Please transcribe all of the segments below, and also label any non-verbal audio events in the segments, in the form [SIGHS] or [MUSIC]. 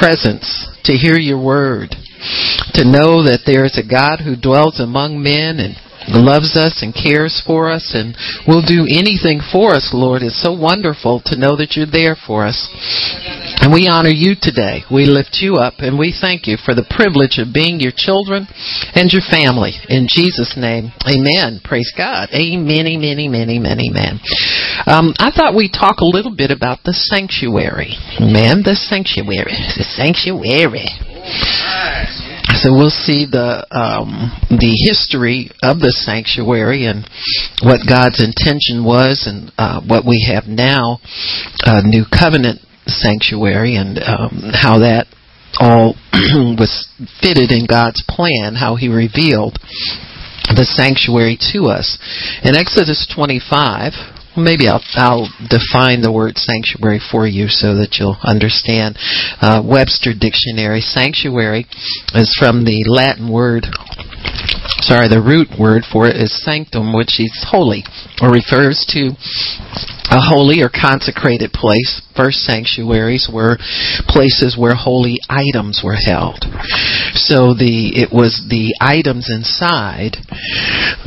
presence, to hear your word, to know that there is a God who dwells among men and loves us and cares for us and will do anything for us, Lord. It's so wonderful to know that you're there for us. And we honor you today. We lift you up and we thank you for the privilege of being your children and your family. In Jesus' name, amen. Praise God. Amen, amen, amen, amen, amen. Um, I thought we'd talk a little bit about the sanctuary. Man, the sanctuary. The sanctuary. So we'll see the um, the history of the sanctuary and what God's intention was, and uh, what we have now, uh, New Covenant sanctuary, and um, how that all [CLEARS THROAT] was fitted in God's plan, how He revealed the sanctuary to us. In Exodus 25, maybe I'll, I'll define the word sanctuary for you so that you'll understand. Uh, Webster Dictionary, sanctuary is from the Latin word, sorry, the root word for it is sanctum, which is holy, or refers to a holy or consecrated place. First sanctuaries were places where holy items were held. So the it was the items inside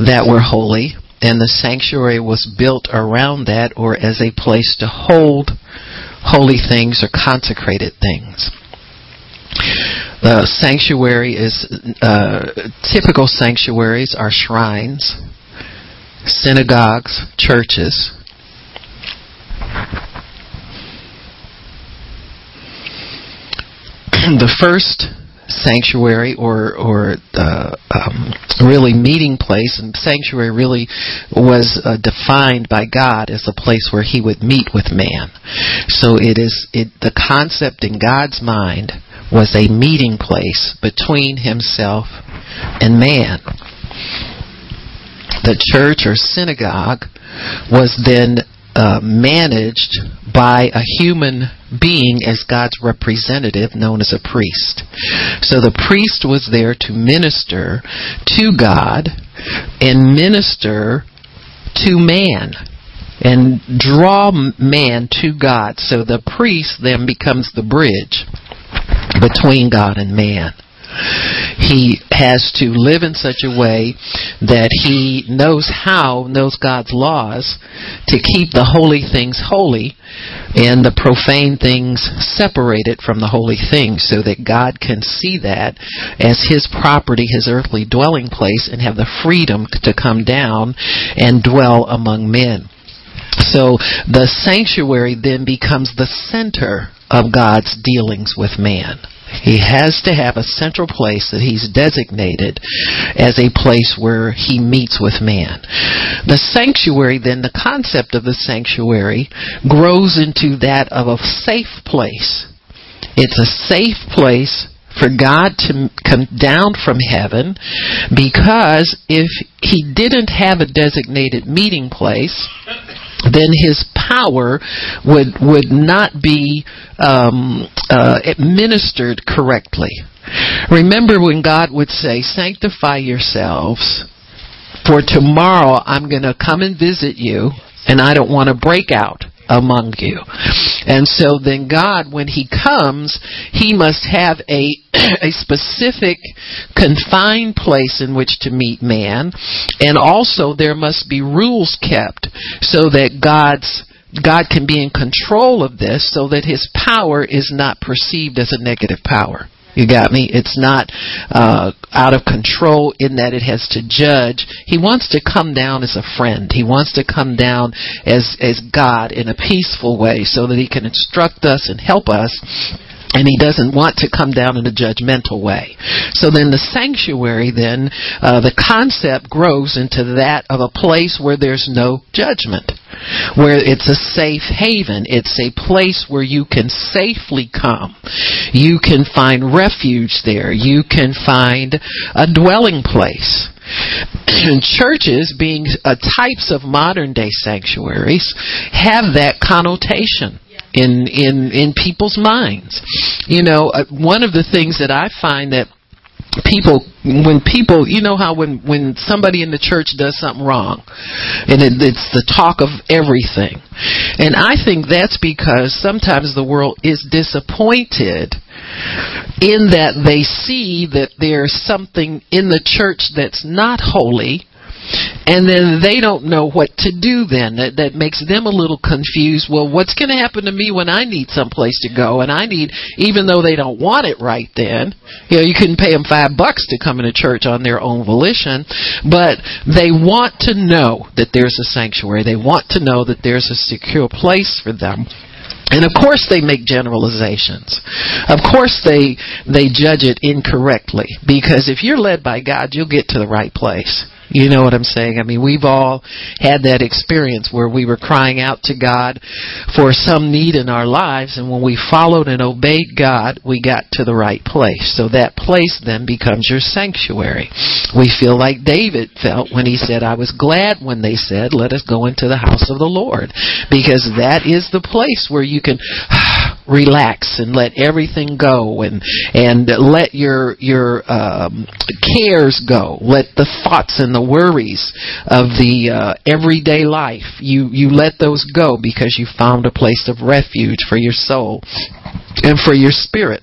that were holy and the sanctuary was built around that or as a place to hold holy things or consecrated things. The sanctuary is uh, typical sanctuaries are shrines, synagogues, churches. [CLEARS THROAT] the first sanctuary or or um, really meeting place. And sanctuary really was uh, defined by God as a place where he would meet with man. So it is it the concept in God's mind was a meeting place between himself and man. The church or synagogue was then uh, managed by a human being as God's representative, known as a priest. So the priest was there to minister to God and minister to man and draw man to God. So the priest then becomes the bridge between God and man he has to live in such a way that he knows how, knows God's laws to keep the holy things holy and the profane things separated from the holy things so that God can see that as his property, his earthly dwelling place and have the freedom to come down and dwell among men. So the sanctuary then becomes the center of God's dealings with man. He has to have a central place that he's designated as a place where he meets with man. The sanctuary, then, the concept of the sanctuary grows into that of a safe place. It's a safe place for God to come down from heaven because if he didn't have a designated meeting place, then his power would would not be um, uh, administered correctly. Remember when God would say, "Sanctify yourselves, for tomorrow I'm going to come and visit you, and I don't want to break out." Among you. And so then God, when He comes, He must have a, [CLEARS THROAT] a specific confined place in which to meet man. And also there must be rules kept so that God's God can be in control of this so that his power is not perceived as a negative power. You got me? It's not uh, out of control in that it has to judge. He wants to come down as a friend. He wants to come down as as God in a peaceful way, so that he can instruct us and help us and he doesn't want to come down in a judgmental way. So then the sanctuary then, uh, the concept grows into that of a place where there's no judgment. Where it's a safe haven. It's a place where you can safely come. You can find refuge there. You can find a dwelling place. And churches, being uh, types of modern day sanctuaries, have that connotation in in in people's minds. You know, uh, one of the things that I find that people when people you know how when when somebody in the church does something wrong and it, it's the talk of everything and i think that's because sometimes the world is disappointed in that they see that there's something in the church that's not holy and then they don't know what to do then. That, that makes them a little confused. Well what's going to happen to me when i need someplace to go? And i need even though they don't want it right then you know you couldn't pay them five bucks to come into church on their own volition. But they want to know that there's a sanctuary. They want to know that there's a secure place for them. And of course they make generalizations. Of course they they judge it incorrectly. Because if you're led by God, you'll get to the right place. You know what I'm saying? I mean, we've all had that experience where we were crying out to God for some need in our lives, and when we followed and obeyed God, we got to the right place. So that place then becomes your sanctuary. We feel like David felt when he said, I was glad when they said, Let us go into the house of the Lord. Because that is the place where you can [SIGHS] [SIGHS] relax and let everything go and and let your your um, cares go. Let the thoughts and the worries of the uh, everyday life you you let those go because you found a place of refuge for your soul and for your spirit.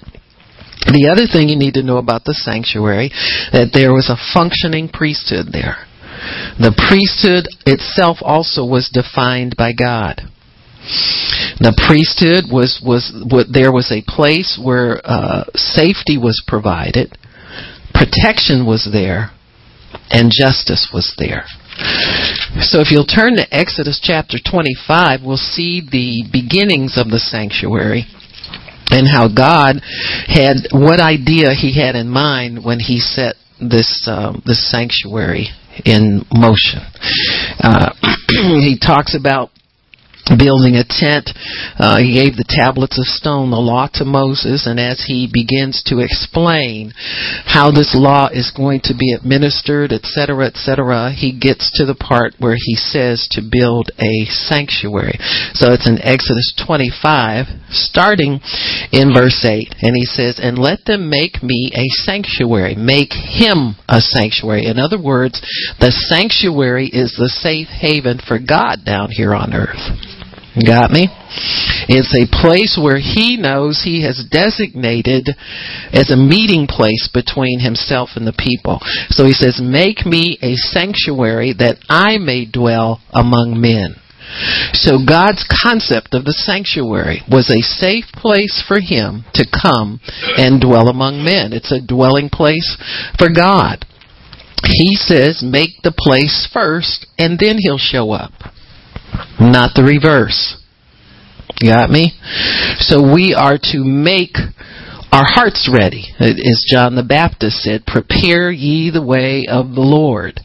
The other thing you need to know about the sanctuary that there was a functioning priesthood there. The priesthood itself also was defined by God the priesthood was was there was a place where uh, safety was provided, protection was there, and justice was there. So if you'll turn to Exodus chapter 25, we'll see the beginnings of the sanctuary and how God had what idea he had in mind when he set this um, this sanctuary in motion. Uh, [CLEARS THROAT] he talks about building a tent. Uh, he gave the tablets of stone, the law to Moses, and as he begins to explain how this law is going to be administered, etc., etc., he gets to the part where he says to build a sanctuary. So it's in Exodus 25, starting in verse 8, and he says, And let them make me a sanctuary. Make him a sanctuary. In other words, the sanctuary is the safe haven for God down here on earth. Got me? It's a place where he knows he has designated as a meeting place between himself and the people. So he says, Make me a sanctuary that I may dwell among men. So God's concept of the sanctuary was a safe place for him to come and dwell among men. It's a dwelling place for God. He says, Make the place first, and then he'll show up not the reverse. Got me? So we are to make our hearts ready. As John the Baptist said, prepare ye the way of the Lord.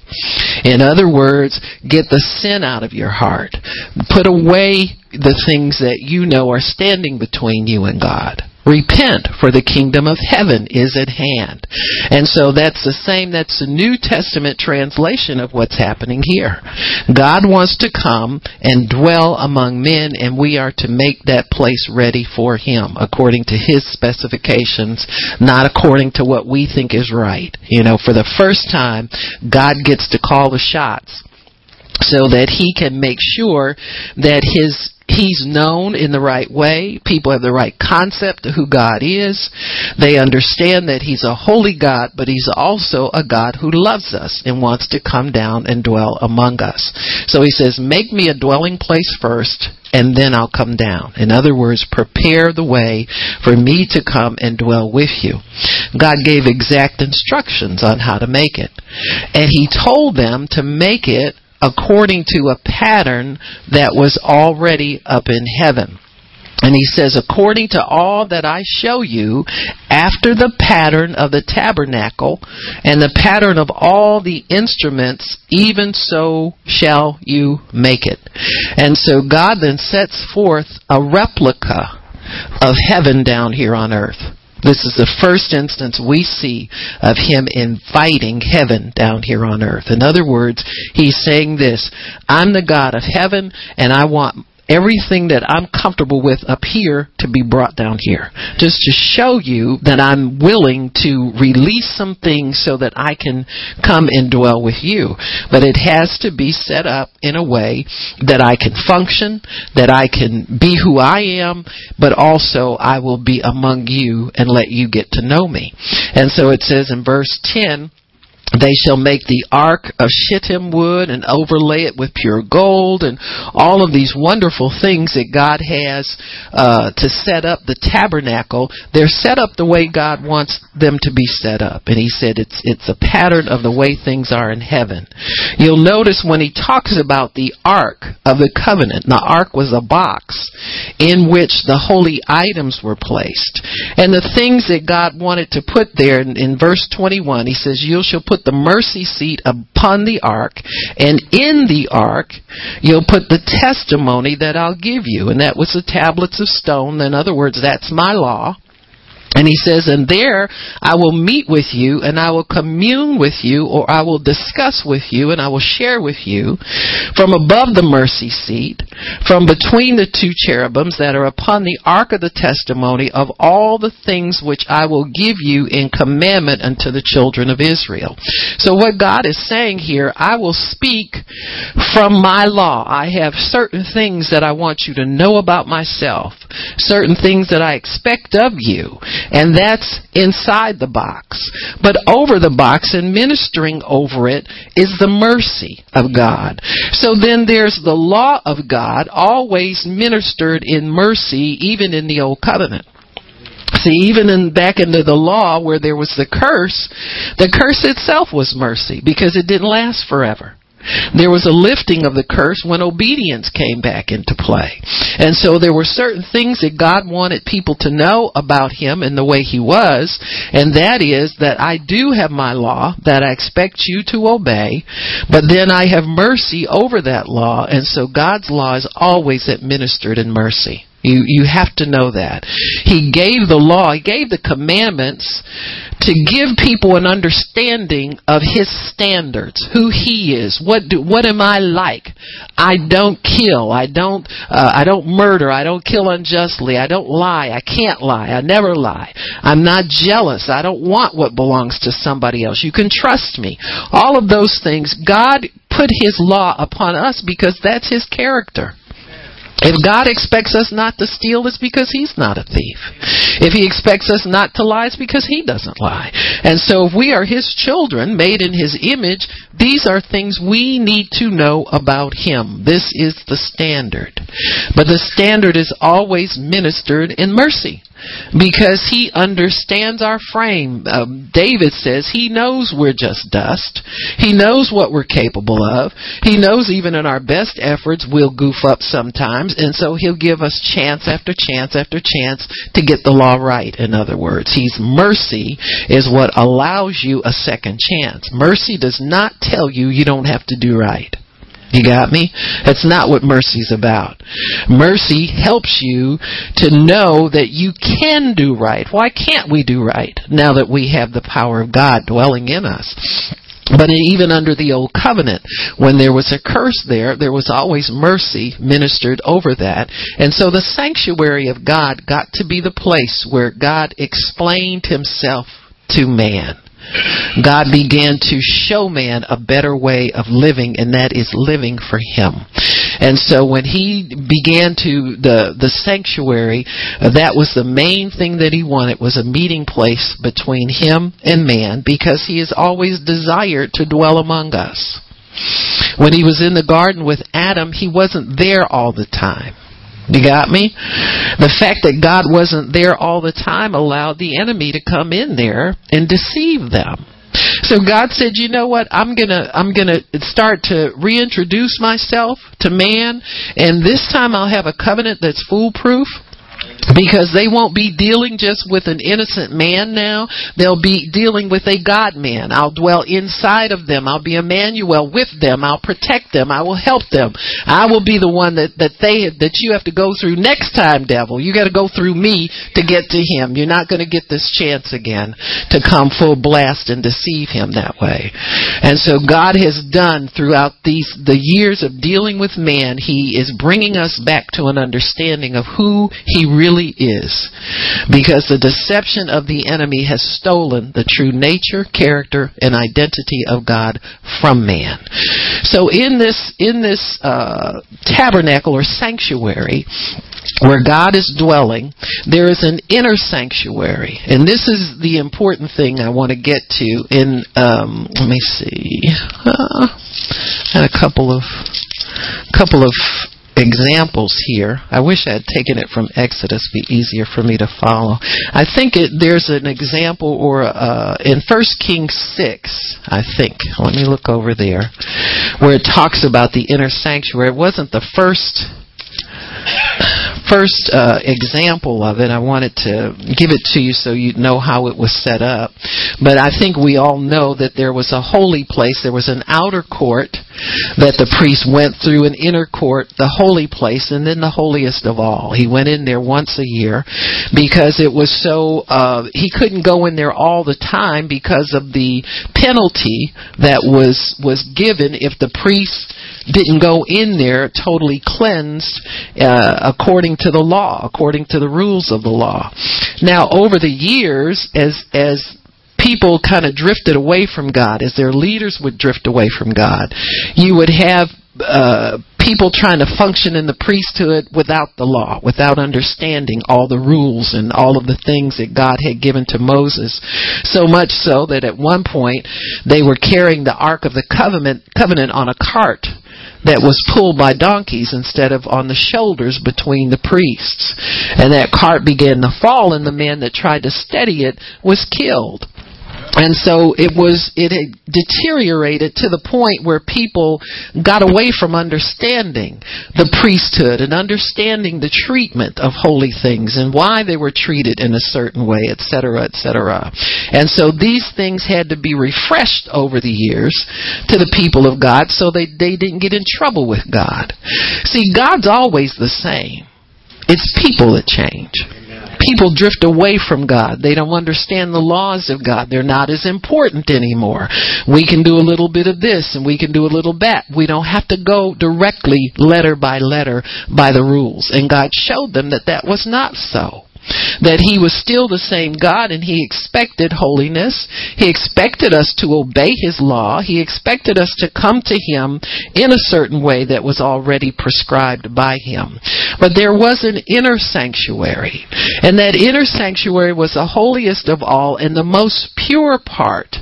In other words, get the sin out of your heart. Put away the things that you know are standing between you and God. Repent, for the kingdom of heaven is at hand. And so that's the same, that's the New Testament translation of what's happening here. God wants to come and dwell among men, and we are to make that place ready for Him according to His specifications, not according to what we think is right. You know, for the first time, God gets to call the shots so that he can make sure that his he's known in the right way. People have the right concept of who God is. They understand that he's a holy God, but he's also a God who loves us and wants to come down and dwell among us. So he says, make me a dwelling place first and then I'll come down. In other words, prepare the way for me to come and dwell with you. God gave exact instructions on how to make it. And he told them to make it according to a pattern that was already up in heaven. And he says, according to all that I show you, after the pattern of the tabernacle and the pattern of all the instruments, even so shall you make it. And so God then sets forth a replica of heaven down here on earth. This is the first instance we see of him inviting heaven down here on earth. In other words, he's saying this I'm the God of heaven, and I want everything that I'm comfortable with up here to be brought down here. Just to show you that I'm willing to release some things so that I can come and dwell with you. But it has to be set up in a way that I can function, that I can be who I am, but also I will be among you and let you get to know me. And so it says in verse 10, they shall make the ark of shittim wood and overlay it with pure gold and all of these wonderful things that God has uh, to set up the tabernacle. They're set up the way God wants them to be set up, and He said it's it's a pattern of the way things are in heaven. You'll notice when He talks about the ark of the covenant, the ark was a box in which the holy items were placed, and the things that God wanted to put there. In, in verse 21, He says, "You shall put the mercy seat upon the ark, and in the ark you'll put the testimony that I'll give you. And that was the tablets of stone. In other words, that's my law. And he says, and there I will meet with you and I will commune with you or I will discuss with you and I will share with you from above the mercy seat, from between the two cherubims that are upon the ark of the testimony of all the things which I will give you in commandment unto the children of Israel. So what God is saying here, I will speak from my law. I have certain things that I want you to know about myself, certain things that I expect of you. And that's inside the box. But over the box and ministering over it is the mercy of God. So then there's the law of God always ministered in mercy even in the old covenant. See, even in back into the law where there was the curse, the curse itself was mercy because it didn't last forever. There was a lifting of the curse when obedience came back into play. And so there were certain things that God wanted people to know about Him and the way He was, and that is that I do have my law that I expect you to obey, but then I have mercy over that law, and so God's law is always administered in mercy. You, you have to know that. He gave the law, He gave the commandments to give people an understanding of His standards, who He is, what do, what am I like? I don't kill, I don't, uh, I don't murder, I don't kill unjustly, I don't lie, I can't lie, I never lie. I'm not jealous, I don't want what belongs to somebody else. You can trust me. All of those things, God put His law upon us because that's His character. If God expects us not to steal, it's because He's not a thief. If He expects us not to lie, it's because He doesn't lie. And so if we are His children, made in His image, these are things we need to know about Him. This is the standard. But the standard is always ministered in mercy because he understands our frame. Um, David says he knows we're just dust. He knows what we're capable of. He knows even in our best efforts we'll goof up sometimes, and so he'll give us chance after chance after chance to get the law right. In other words, His mercy is what allows you a second chance. Mercy does not tell you you don't have to do right. You got me? That's not what mercy's about. Mercy helps you to know that you can do right. Why can't we do right now that we have the power of God dwelling in us? But even under the old covenant, when there was a curse there, there was always mercy ministered over that. And so the sanctuary of God got to be the place where God explained himself to man. God began to show man a better way of living, and that is living for Him. And so when he began to the the sanctuary, uh, that was the main thing that he wanted was a meeting place between him and man, because he has always desired to dwell among us. When he was in the garden with Adam, he wasn't there all the time. You got me? The fact that God wasn't there all the time allowed the enemy to come in there and deceive them. So God said, "You know what? I'm going to I'm going to start to reintroduce myself to man, and this time I'll have a covenant that's foolproof." Because they won't be dealing just with an innocent man now. They'll be dealing with a God man. I'll dwell inside of them. I'll be Emmanuel with them. I'll protect them. I will help them. I will be the one that, that they, that you have to go through next time, devil. You gotta go through me to get to him. You're not gonna get this chance again to come full blast and deceive him that way. And so God has done throughout these, the years of dealing with man, He is bringing us back to an understanding of who He really is. Because the deception of the enemy has stolen the true nature, character, and identity of God from man. So in this, in this, uh, tabernacle or sanctuary, where God is dwelling, there is an inner sanctuary, and this is the important thing I want to get to. In um, let me see, uh, had a couple of couple of examples here. I wish I had taken it from Exodus, be easier for me to follow. I think it, there's an example or uh, in First Kings six, I think. Let me look over there, where it talks about the inner sanctuary. It wasn't the first first uh, example of it, I wanted to give it to you so you know how it was set up. But I think we all know that there was a holy place. There was an outer court that the priest went through, an inner court, the holy place, and then the holiest of all. He went in there once a year because it was so, uh, he couldn't go in there all the time because of the penalty that was, was given if the priest didn't go in there totally cleansed uh, according to the law, according to the rules of the law. Now, over the years, as as people kind of drifted away from God, as their leaders would drift away from God, you would have uh, people trying to function in the priesthood without the law, without understanding all the rules and all of the things that God had given to Moses. So much so that at one point they were carrying the Ark of the Covenant, covenant on a cart that was pulled by donkeys instead of on the shoulders between the priests. And that cart began to fall, and the man that tried to steady it was killed. And so it was, it had deteriorated to the point where people got away from understanding the priesthood and understanding the treatment of holy things and why they were treated in a certain way, etc., etc. And so these things had to be refreshed over the years to the people of God so they, they didn't get in trouble with God. See, God's always the same. It's people that change people drift away from God. They don't understand the laws of God. They're not as important anymore. We can do a little bit of this and we can do a little that. We don't have to go directly letter by letter by the rules. And God showed them that that was not so that he was still the same God and he expected holiness. He expected us to obey his law. He expected us to come to him in a certain way that was already prescribed by him. But there was an inner sanctuary. And that inner sanctuary was the holiest of all and the most pure part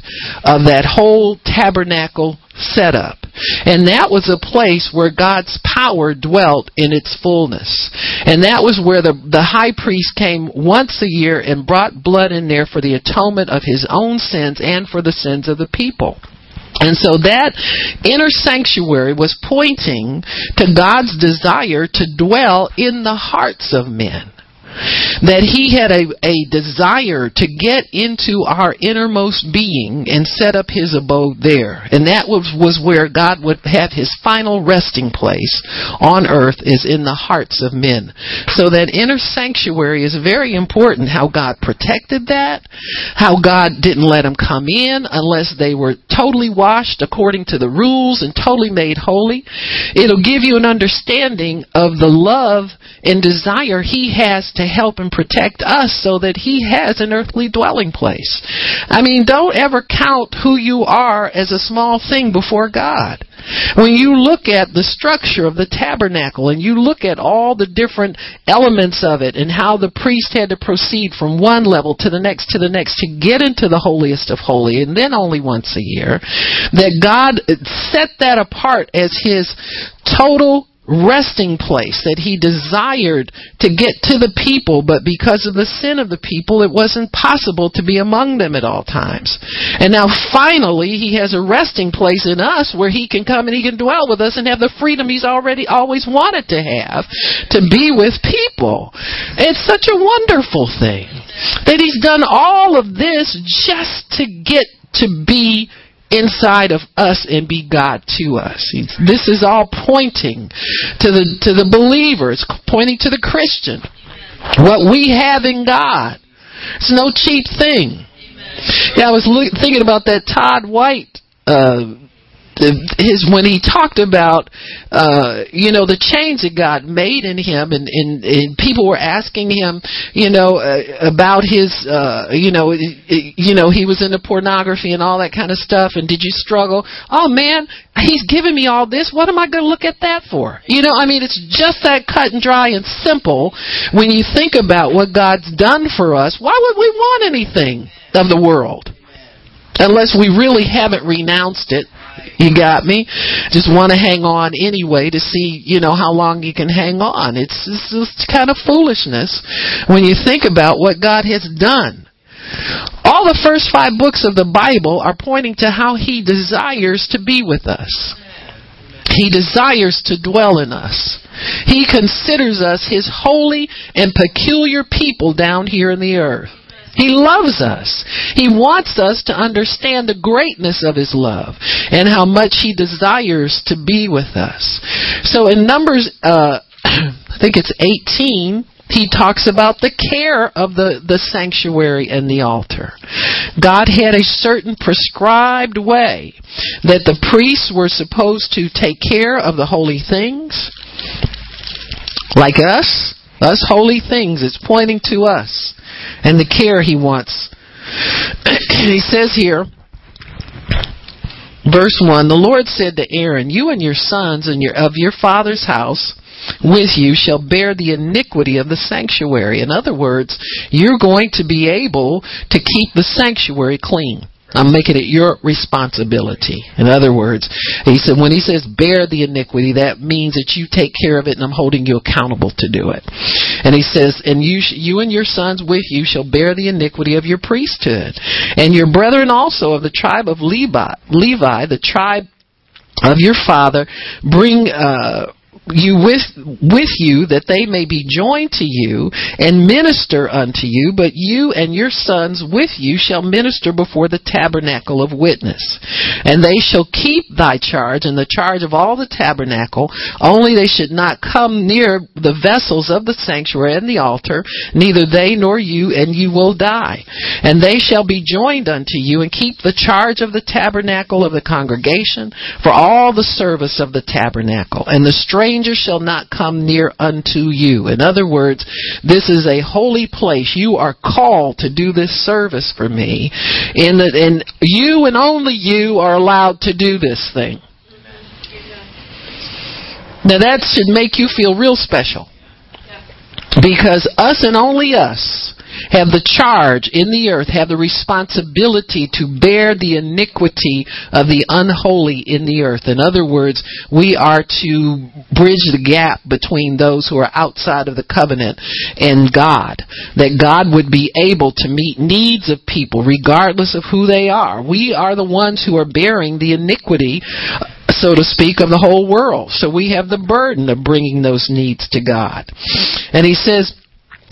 of that whole tabernacle setup. And that was a place where God's power dwelt in its fullness. And that was where the, the high priest came once a year and brought blood in there for the atonement of his own sins and for the sins of the people. And so that inner sanctuary was pointing to God's desire to dwell in the hearts of men that he had a, a desire to get into our innermost being and set up his abode there. And that was, was where God would have his final resting place on earth is in the hearts of men. So that inner sanctuary is very important how God protected that, how God didn't let them come in unless they were totally washed according to the rules and totally made holy. It'll give you an understanding of the love and desire he has to help and protect us so that he has an earthly dwelling place. I mean, don't ever count who you are as a small thing before God. When you look at the structure of the tabernacle and you look at all the different elements of it and how the priest had to proceed from one level to the next to the next to get into the holiest of holy and then only once a year, that God set that apart as his total resting place that he desired to get to the people, but because of the sin of the people, it wasn't possible to be among them at all times. And now finally, he has a resting place in us where he can come and he can dwell with us and have the freedom he's already always wanted to have to be with people. It's such a wonderful thing that he's done all of this just to get to be inside of us and be God to us. This is all pointing to the to the believer. It's pointing to the Christian. What we have in God. It's no cheap thing. Yeah, I was thinking about that Todd White uh, his when he talked about uh you know the change that God made in him and and, and people were asking him you know uh, about his uh you know you know he was into pornography and all that kind of stuff and did you struggle? Oh man he's giving me all this. What am I going to look at that for? You know I mean it's just that cut and dry and simple. When you think about what God's done for us why would we want anything of the world unless we really haven't renounced it you got me? Just want to hang on anyway to see, you know, how long you can hang on. It's, it's just kind of foolishness when you think about what God has done. All the first five books of the Bible are pointing to how He desires to be with us. He desires to dwell in us. He considers us His holy and peculiar people down here in the earth. He loves us. He wants us to understand the greatness of His love and how much He desires to be with us. So in Numbers, uh, [CLEARS THROAT] I think it's 18, he talks about the care of the, the sanctuary and the altar. God had a certain prescribed way that the priests were supposed to take care of the holy things. Like us, us holy things, it's pointing to us and the care he wants. [CLEARS THROAT] he says here, verse 1 The Lord said to Aaron, You and your sons and your, of your father's house with you shall bear the iniquity of the sanctuary. In other words, you're going to be able to keep the sanctuary clean. I'm making it your responsibility. In other words, he said, when he says bear the iniquity, that means that you take care of it and I'm holding you accountable to do it. And he says, and you, you and your sons with you shall bear the iniquity of your priesthood. And your brethren also of the tribe of Levi, Levi, the tribe of your father, bring, uh, you with with you that they may be joined to you and minister unto you but you and your sons with you shall minister before the tabernacle of witness. And they shall keep thy charge and the charge of all the tabernacle. Only they should not come near the vessels of the sanctuary and the altar neither they nor you and you will die. And they shall be joined unto you and keep the charge of the tabernacle of the congregation for all the service of the tabernacle. And the stranger stranger shall not come near unto you. In other words, this is a holy place. You are called to do this service for me. And, and you and only you are allowed to do this thing. Now that should make you feel real special. Because us and only us have the charge in the earth, have the responsibility to bear the iniquity of the unholy in the earth. In other words, we are to bridge the gap between those who are outside of the covenant and God. That God would be able to meet needs of people regardless of who they are. We are the ones who are bearing the iniquity so to speak, of the whole world. So we have the burden of bringing those needs to God. And he says,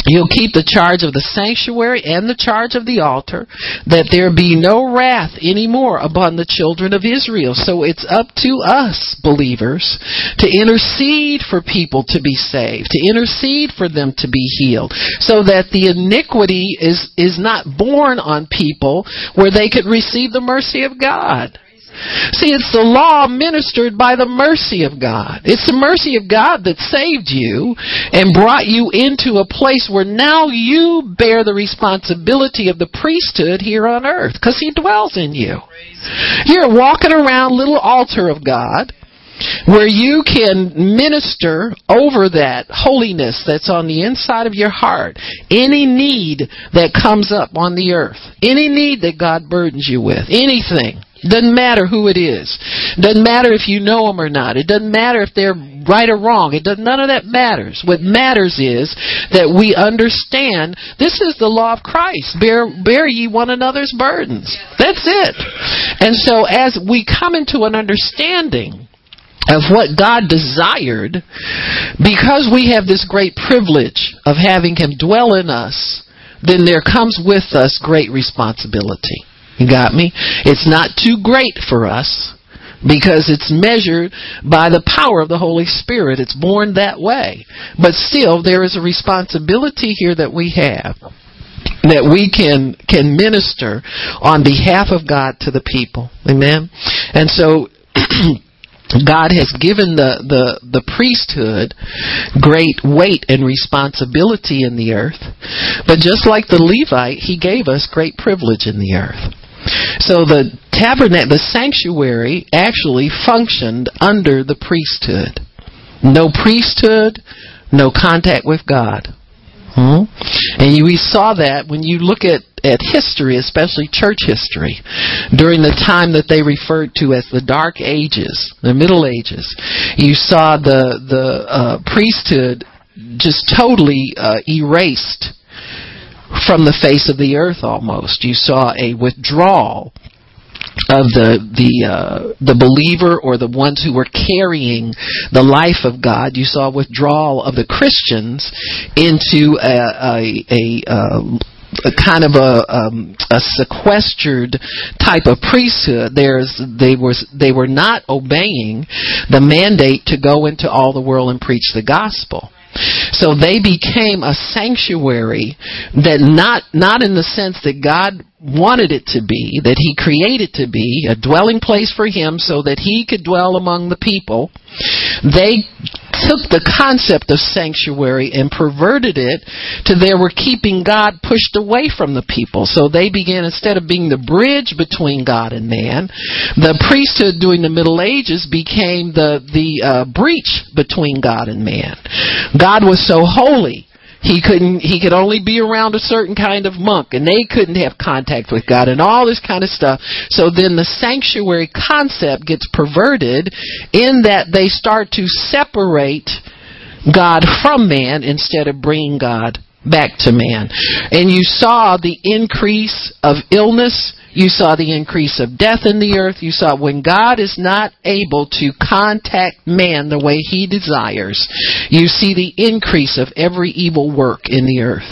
You'll keep the charge of the sanctuary and the charge of the altar, that there be no wrath anymore upon the children of Israel. So it's up to us, believers, to intercede for people to be saved, to intercede for them to be healed, so that the iniquity is, is not borne on people where they could receive the mercy of God. See, it's the law ministered by the mercy of God. It's the mercy of God that saved you and brought you into a place where now you bear the responsibility of the priesthood here on earth because He dwells in you. You're walking around little altar of God where you can minister over that holiness that's on the inside of your heart. Any need that comes up on the earth, any need that God burdens you with, anything. Doesn't matter who it is. Doesn't matter if you know them or not. It doesn't matter if they're right or wrong. It does, none of that matters. What matters is that we understand this is the law of Christ. Bear, bear ye one another's burdens. That's it. And so as we come into an understanding of what God desired, because we have this great privilege of having Him dwell in us, then there comes with us great responsibility. You got me? It's not too great for us because it's measured by the power of the Holy Spirit. It's born that way. But still, there is a responsibility here that we have that we can can minister on behalf of God to the people. Amen. And so [CLEARS THROAT] God has given the, the, the priesthood great weight and responsibility in the earth. But just like the Levite, he gave us great privilege in the earth. So the tabernacle, the sanctuary actually functioned under the priesthood. No priesthood, no contact with God. Hmm? And you, we saw that when you look at, at history, especially church history, during the time that they referred to as the Dark Ages, the Middle Ages, you saw the the uh, priesthood just totally uh, erased from the face of the earth. Almost, you saw a withdrawal of the the uh, the believer or the ones who were carrying the life of God. You saw withdrawal of the Christians into a a, a, um, a kind of a um, a sequestered type of priesthood. There's they were they were not obeying the mandate to go into all the world and preach the gospel. So they became a sanctuary that not not in the sense that God wanted it to be, that he created to be, a dwelling place for him so that he could dwell among the people. They took the concept of sanctuary and perverted it to they were keeping God pushed away from the people. So they began, instead of being the bridge between God and man, the priesthood during the Middle Ages became the, the uh, breach between God and man. God was so holy he couldn't he could only be around a certain kind of monk and they couldn't have contact with God and all this kind of stuff. So then the sanctuary concept gets perverted in that they start to separate God from man instead of bringing God back to man. And you saw the increase of illness you saw the increase of death in the earth. You saw when God is not able to contact man the way he desires, you see the increase of every evil work in the earth.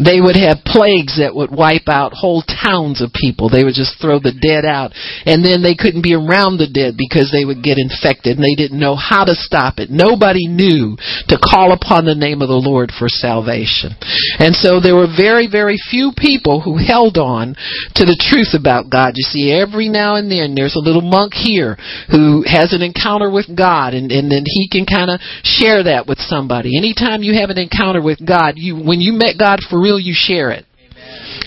They would have plagues that would wipe out whole towns of people. They would just throw the dead out. And then they couldn't be around the dead because they would get infected and they didn't know how to stop it. Nobody knew to call upon the name of the Lord for salvation. And so there were very, very few people who held on to the truth truth about God. You see, every now and then there's a little monk here who has an encounter with God, and, and then he can kind of share that with somebody. Anytime you have an encounter with God, you when you met God for real, you share it.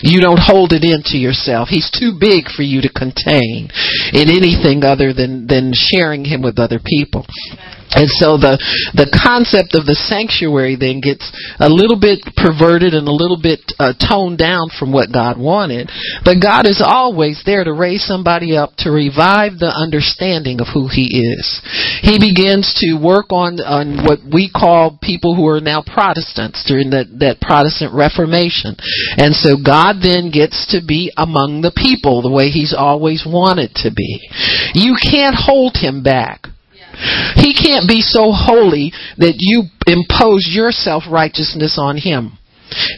You don't hold it into yourself. He's too big for you to contain in anything other than, than sharing him with other people. And so the the concept of the sanctuary then gets a little bit perverted and a little bit uh, toned down from what God wanted. But God is always there to raise somebody up to revive the understanding of who He is. He begins to work on on what we call people who are now Protestants during that that Protestant Reformation. And so God then gets to be among the people the way He's always wanted to be. You can't hold Him back. He can't be so holy that you impose your self righteousness on him.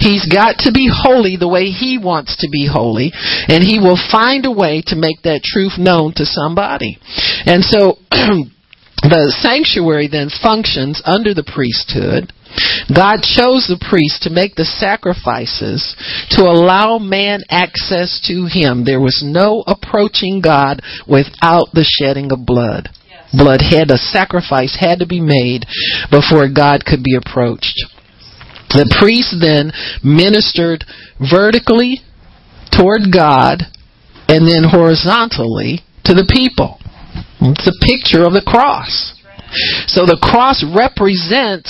He's got to be holy the way he wants to be holy, and he will find a way to make that truth known to somebody. And so [CLEARS THROAT] the sanctuary then functions under the priesthood. God chose the priest to make the sacrifices to allow man access to him. There was no approaching God without the shedding of blood blood had a sacrifice had to be made before God could be approached. The priest then ministered vertically toward God and then horizontally to the people. It's a picture of the cross. So the cross represents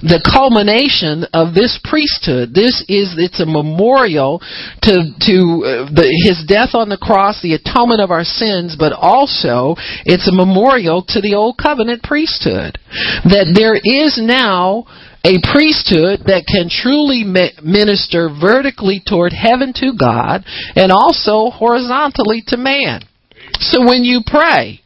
the culmination of this priesthood. This is it's a memorial to to uh, the, his death on the cross, the atonement of our sins, but also it's a memorial to the old covenant priesthood. That there is now a priesthood that can truly minister vertically toward heaven to God and also horizontally to man. So when you pray,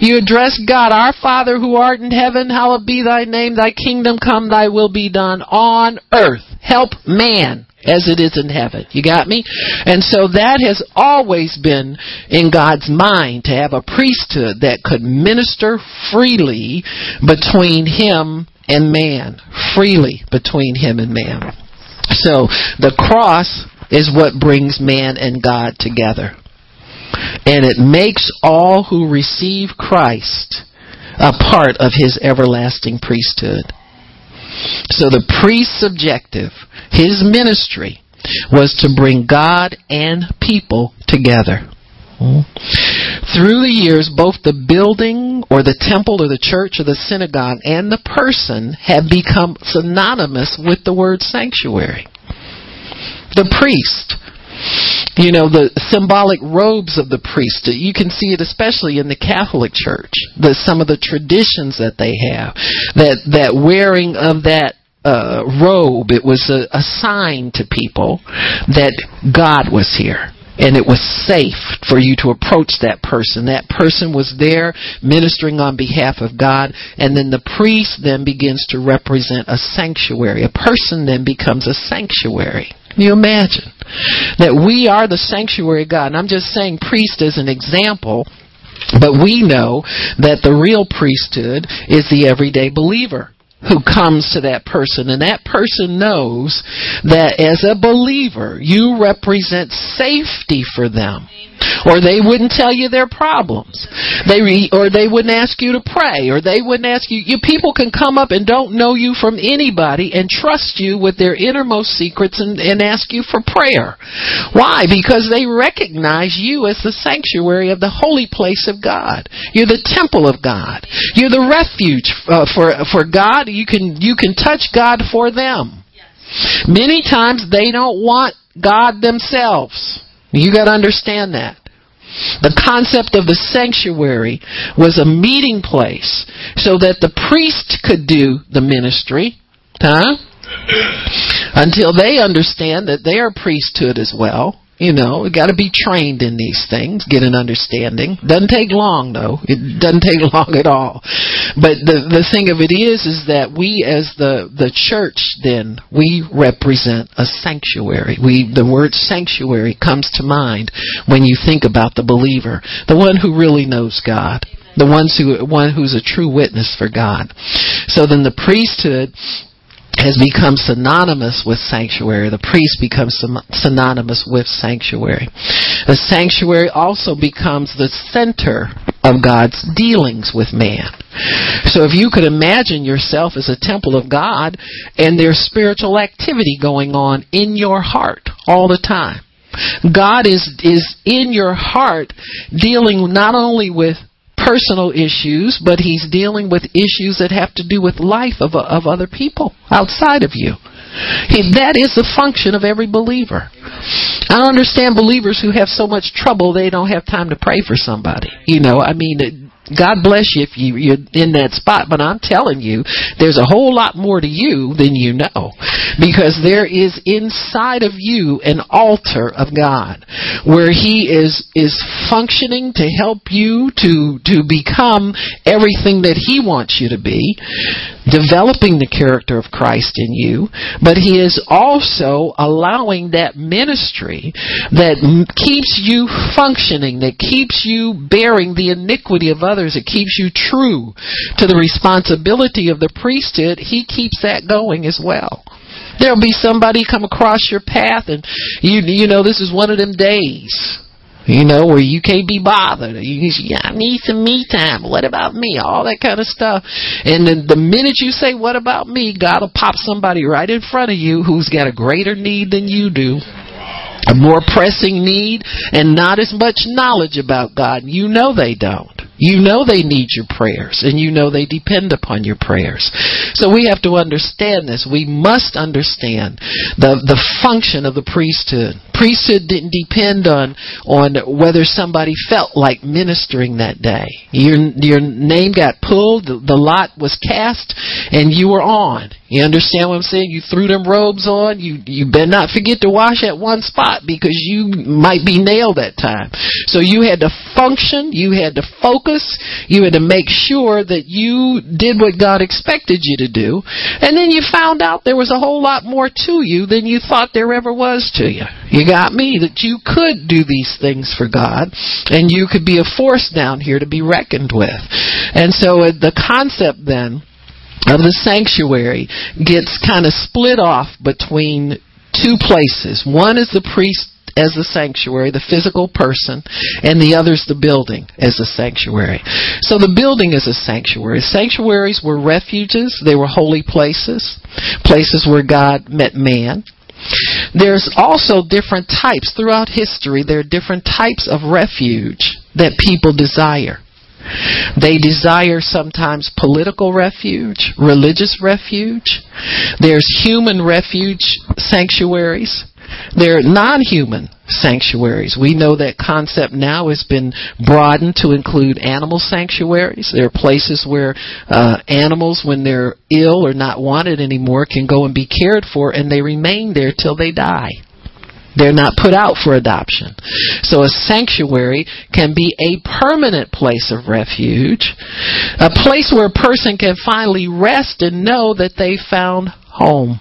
you address God, our Father who art in heaven, hallowed be thy name, thy kingdom come, thy will be done on earth. Help man as it is in heaven. You got me? And so that has always been in God's mind to have a priesthood that could minister freely between him and man. Freely between him and man. So the cross is what brings man and God together. And it makes all who receive Christ a part of his everlasting priesthood. So the priest's objective, his ministry, was to bring God and people together. Through the years, both the building or the temple or the church or the synagogue and the person have become synonymous with the word sanctuary. The priest you know the symbolic robes of the priest you can see it especially in the catholic church the some of the traditions that they have that that wearing of that uh, robe it was a, a sign to people that god was here and it was safe for you to approach that person. That person was there ministering on behalf of God, and then the priest then begins to represent a sanctuary. A person then becomes a sanctuary. Can you imagine? That we are the sanctuary of God. And I'm just saying priest as an example. But we know that the real priesthood is the everyday believer who comes to that person and that person knows that as a believer you represent safety for them or they wouldn't tell you their problems. They re, or they wouldn't ask you to pray. Or they wouldn't ask you, you people can come up and don't know you from anybody and trust you with their innermost secrets and, and ask you for prayer. Why? Because they recognize you as the sanctuary of the holy place of God. You're the temple of God. You're the refuge uh, for for God. You can you can touch God for them. Many times they don't want God themselves. You got to understand that. The concept of the sanctuary was a meeting place so that the priest could do the ministry, huh? Until they understand that they are priesthood as well. You know, got to be trained in these things, get an understanding. Doesn't take long though. It doesn't [LAUGHS] take long at all. But the the thing of it is, is that we as the the church, then we represent a sanctuary. We the word sanctuary comes to mind when you think about the believer, the one who really knows God the ones who one who's a true witness for God. So then the priesthood has become synonymous with sanctuary. The priest becomes synonymous with sanctuary. The sanctuary also becomes the center of God's dealings with man. So if you could imagine yourself as a temple of God and there's spiritual activity going on in your heart all the time. God is is in your heart dealing not only with personal issues, but he's dealing with issues that have to do with life of, of other people outside of you. He, that is the function of every believer. I understand believers who have so much trouble they don't have time to pray for somebody. You know, I mean, God bless you if you, you're in that spot, but I'm telling you, there's a whole lot more to you than you know. Because there is inside of you an altar of God where He is, is functioning to help you to, to become everything that He wants you to be, developing the character of Christ in you, but He is also allowing that ministry that keeps you functioning, that keeps you bearing the iniquity of others others. It keeps you true to the responsibility of the priesthood. He keeps that going as well. There'll be somebody come across your path and you you know this is one of them days. You know, where you can't be bothered. You, yeah, I need some me time. What about me? All that kind of stuff. And then the minute you say, what about me, God will pop somebody right in front of you who's got a greater need than you do a more pressing need and not as much knowledge about God. You know they don't. You know they need your prayers and you know they depend upon your prayers. So we have to understand this. We must understand the, the function of the priesthood. Priesthood didn't depend on, on whether somebody felt like ministering that day. Your, your name got pulled, the, the lot was cast, and you were on. You understand what I'm saying? You threw them robes on. You you better not forget to wash at one spot because you might be nailed that time. So you had to function. You had to focus. You had to make sure that you did what God expected you to do. And then you found out there was a whole lot more to you than you thought there ever was to you. You got me that you could do these things for God, and you could be a force down here to be reckoned with. And so uh, the concept then of the sanctuary gets kind of split off between two places. One is the priest as the sanctuary, the physical person, and the other is the building as a sanctuary. So the building is a sanctuary. Sanctuaries were refuges, they were holy places, places where God met man. There's also different types. Throughout history, there are different types of refuge that people desire. They desire sometimes political refuge, religious refuge. There's human refuge sanctuaries. There are non-human sanctuaries. We know that concept now has been broadened to include animal sanctuaries. There are places where uh, animals, when they're ill or not wanted anymore, can go and be cared for, and they remain there till they die. They're not put out for adoption. So a sanctuary can be a permanent place of refuge, a place where a person can finally rest and know that they found home.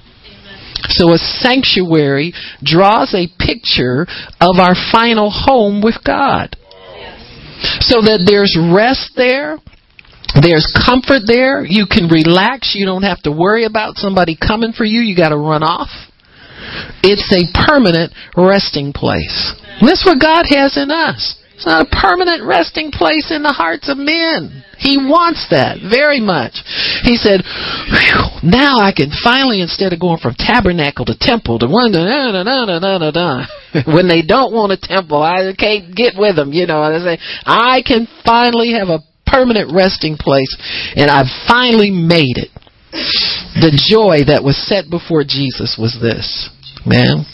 So a sanctuary draws a picture of our final home with God. So that there's rest there, there's comfort there. You can relax. You don't have to worry about somebody coming for you. You got to run off. It's a permanent resting place. And that's what God has in us. It's not a permanent resting place in the hearts of men. He wants that very much. He said, now I can finally, instead of going from tabernacle to temple to one, [LAUGHS] when they don't want a temple, I can't get with them, you know. I say, I can finally have a permanent resting place, and I've finally made it. The joy that was set before Jesus was this man.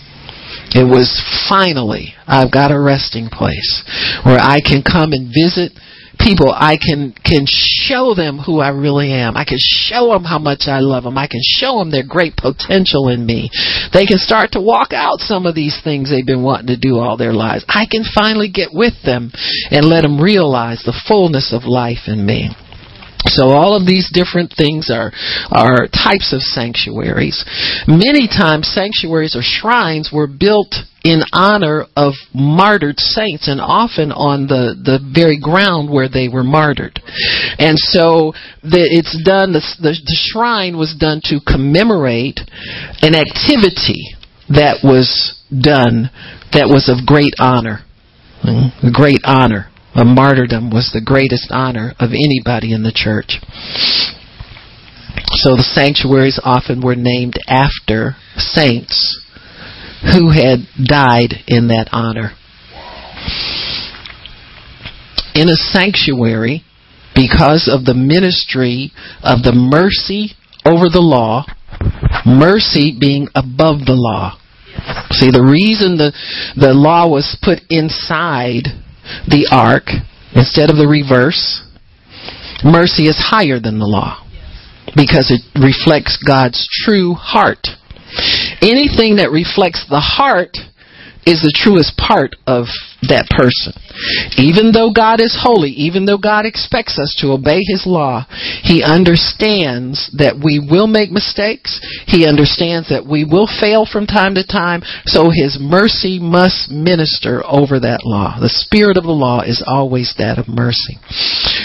It was finally, I've got a resting place where I can come and visit people. I can, can show them who I really am. I can show them how much I love them. I can show them their great potential in me. They can start to walk out some of these things they've been wanting to do all their lives. I can finally get with them and let them realize the fullness of life in me. So all of these different things are are types of sanctuaries. Many times sanctuaries or shrines were built in honor of martyred saints and often on the, the very ground where they were martyred. And so the, it's done, the, the, the shrine was done to commemorate an activity that was done that was of great honor. Hmm? Great honor. A martyrdom was the greatest honor of anybody in the church. So the sanctuaries often were named after saints who had died in that honor. In a sanctuary, because of the ministry of the mercy over the law, mercy being above the law. See, the reason the, the law was put inside the ark instead of the reverse. Mercy is higher than the law because it reflects God's true heart. Anything that reflects the heart is the truest part of that person. Even though God is holy, even though God expects us to obey His law, He understands that we will make mistakes. He understands that we will fail from time to time. So His mercy must minister over that law. The spirit of the law is always that of mercy.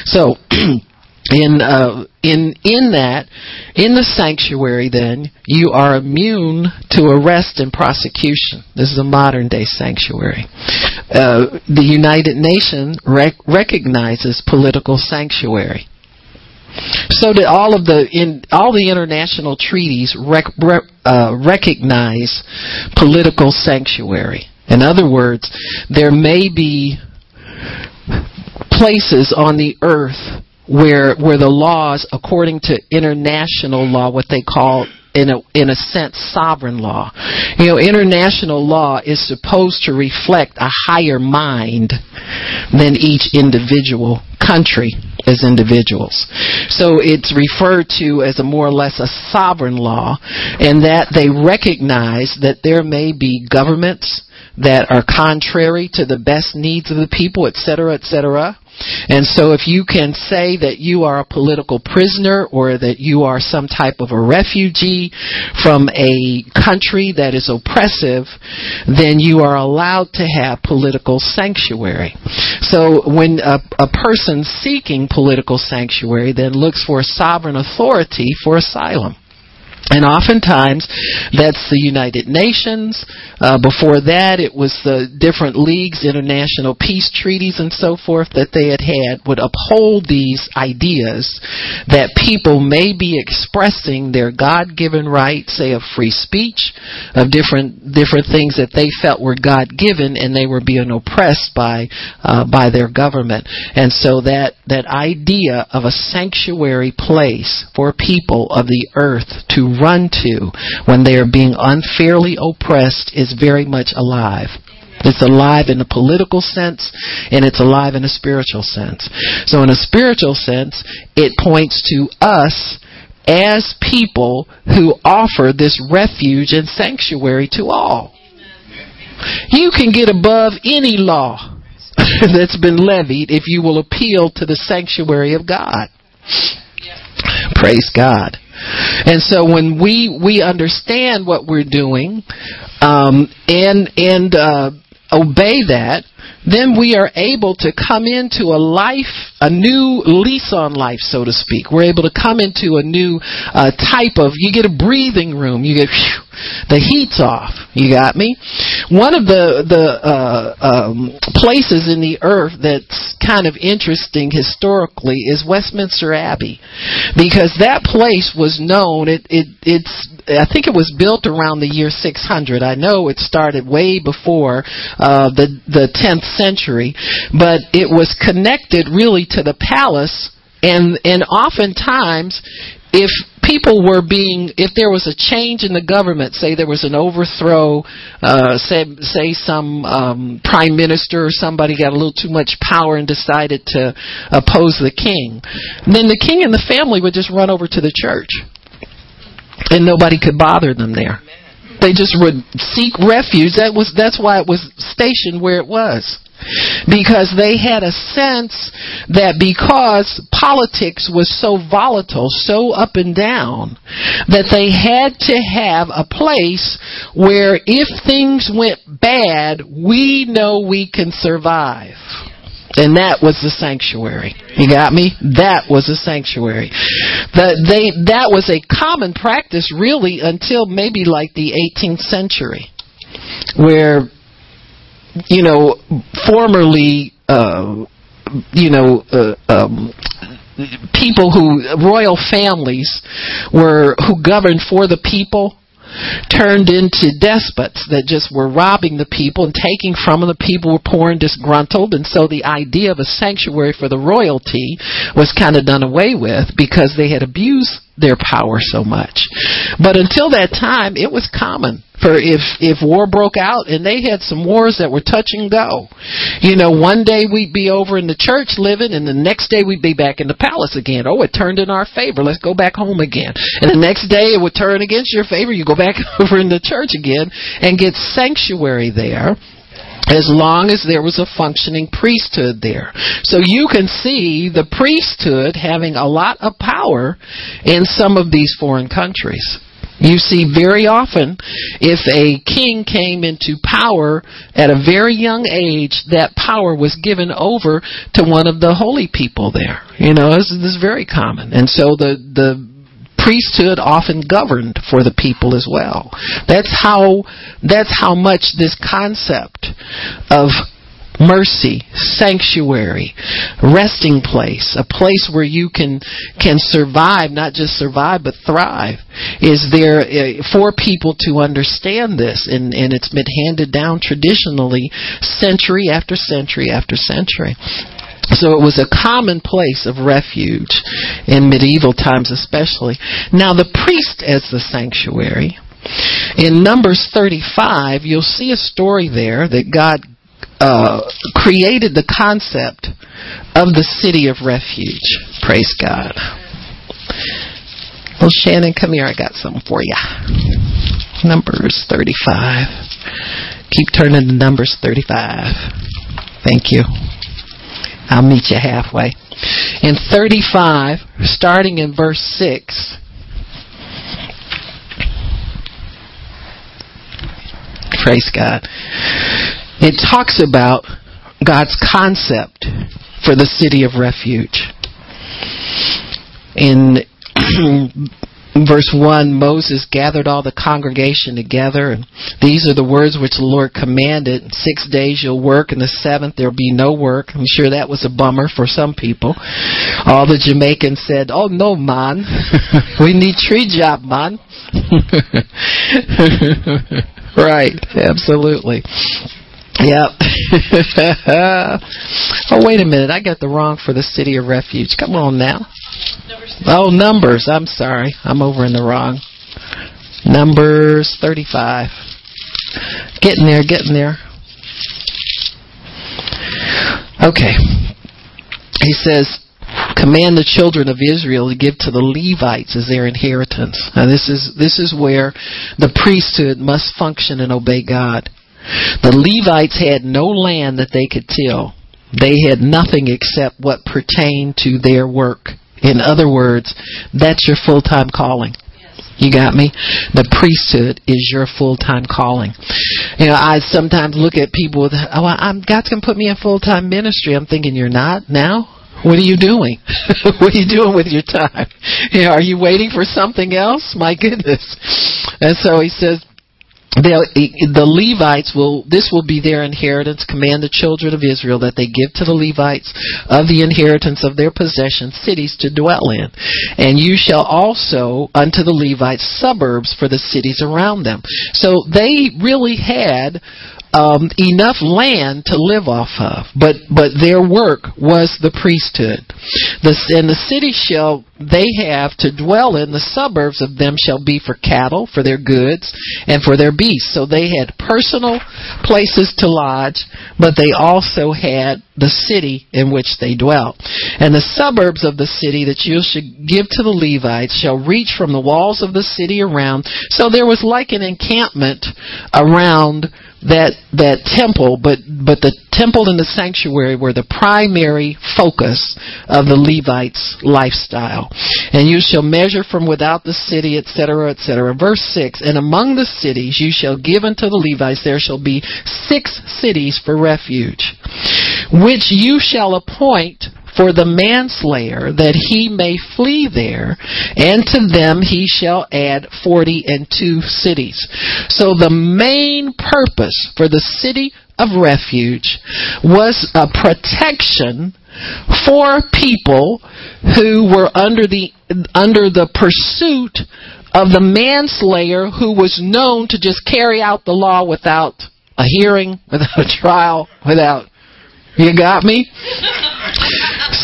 So, [CLEARS THROAT] in uh, in in that in the sanctuary then you are immune to arrest and prosecution. This is a modern day sanctuary. Uh, the united nations rec- recognizes political sanctuary. So that all of the in all the international treaties rec- uh, recognize political sanctuary. In other words there may be places on the earth where where the laws, according to international law, what they call in a in a sense sovereign law. You know, international law is supposed to reflect a higher mind than each individual country as individuals. So it's referred to as a more or less a sovereign law and that they recognize that there may be governments that are contrary to the best needs of the people, etc., etc. And so if you can say that you are a political prisoner or that you are some type of a refugee from a country that is oppressive, then you are allowed to have political sanctuary. So when a, a person seeking political sanctuary then looks for sovereign authority for asylum. And oftentimes, that's the United Nations. Uh, before that, it was the different leagues, international peace treaties, and so forth that they had had would uphold these ideas that people may be expressing their God-given right, say of free speech, of different different things that they felt were God-given, and they were being oppressed by uh, by their government. And so that that idea of a sanctuary place for people of the earth to run to when they are being unfairly oppressed is very much alive. It's alive in a political sense and it's alive in a spiritual sense. So in a spiritual sense, it points to us as people who offer this refuge and sanctuary to all. You can get above any law [LAUGHS] that's been levied if you will appeal to the sanctuary of God. Praise God. And so when we we understand what we're doing, um, and and uh, obey that, then we are able to come into a life, a new lease on life, so to speak. We're able to come into a new uh, type of. You get a breathing room. You get. Whew, the heat's off. You got me? One of the the uh, um, places in the earth that's kind of interesting historically is Westminster Abbey, because that place was known. It it it's I think it was built around the year 600. I know it started way before uh, the the 10th century, but it was connected really to the palace and and oftentimes if people were being, if there was a change in the government, say there was an overthrow, uh, say, say some um, prime minister or somebody got a little too much power and decided to oppose the king, then the king and the family would just run over to the church, and nobody could bother them there. They just would seek refuge. That was that's why it was stationed where it was because they had a sense that because politics was so volatile, so up and down, that they had to have a place where if things went bad, we know we can survive. And that was the sanctuary. You got me? That was a sanctuary. That they that was a common practice really until maybe like the 18th century where you know, formerly, uh, you know, uh, um, people who royal families were who governed for the people turned into despots that just were robbing the people and taking from them. The people were poor and disgruntled, and so the idea of a sanctuary for the royalty was kind of done away with because they had abused their power so much. But until that time, it was common for if if war broke out and they had some wars that were touch and go. You know, one day we'd be over in the church living and the next day we'd be back in the palace again. Oh, it turned in our favor. Let's go back home again. And the next day it would turn against your favor. You go back [LAUGHS] over in the church again and get sanctuary there as long as there was a functioning priesthood there. So you can see the priesthood having a lot of power in some of these foreign countries. You see very often if a king came into power at a very young age, that power was given over to one of the holy people there. You know, this, is very common. And so the, the priesthood often governed for the people as well. That's how, that's how much this concept of mercy, sanctuary, resting place, a place where you can can survive, not just survive but thrive. Is there uh, for people to understand this and and it's been handed down traditionally century after century after century. So it was a common place of refuge in medieval times, especially. Now, the priest as the sanctuary. In Numbers 35, you'll see a story there that God uh, created the concept of the city of refuge. Praise God. Well, Shannon, come here. I got something for you. Numbers 35. Keep turning to Numbers 35. Thank you. I'll meet you halfway. In 35, starting in verse 6, praise God, it talks about God's concept for the city of refuge. In [CLEARS THROAT] verse 1 Moses gathered all the congregation together, and these are the words which the Lord commanded. Six days you'll work, and the seventh there'll be no work. I'm sure that was a bummer for some people. All the Jamaicans said, Oh no, man. [LAUGHS] we need tree job, man. [LAUGHS] [LAUGHS] right, absolutely. Yep. [LAUGHS] oh, wait a minute. I got the wrong for the city of refuge. Come on now. Oh, Numbers. I'm sorry. I'm over in the wrong. Numbers 35. Getting there, getting there. Okay. He says, command the children of Israel to give to the Levites as their inheritance. Now this is this is where the priesthood must function and obey God. The Levites had no land that they could till. They had nothing except what pertained to their work. In other words, that's your full-time calling. You got me? The priesthood is your full-time calling. You know, I sometimes look at people with, oh, I'm, God's going to put me in full-time ministry. I'm thinking, you're not now? What are you doing? [LAUGHS] what are you doing with your time? You know, are you waiting for something else? My goodness. And so he says, the Levites will, this will be their inheritance. Command the children of Israel that they give to the Levites of the inheritance of their possession cities to dwell in. And you shall also unto the Levites suburbs for the cities around them. So they really had um, enough land to live off of, but but their work was the priesthood. The, and the city shall they have to dwell in. The suburbs of them shall be for cattle, for their goods, and for their beasts. So they had personal places to lodge, but they also had the city in which they dwelt. And the suburbs of the city that you should give to the Levites shall reach from the walls of the city around. So there was like an encampment around that that temple, but but the temple and the sanctuary were the primary focus of the Levites' lifestyle. And you shall measure from without the city, etc., etc. Verse six. And among the cities you shall give unto the Levites there shall be six cities for refuge, which you shall appoint for the manslayer that he may flee there, and to them he shall add forty and two cities. So the main purpose for the city of refuge was a protection for people who were under the under the pursuit of the manslayer who was known to just carry out the law without a hearing, [LAUGHS] without a trial, without you got me?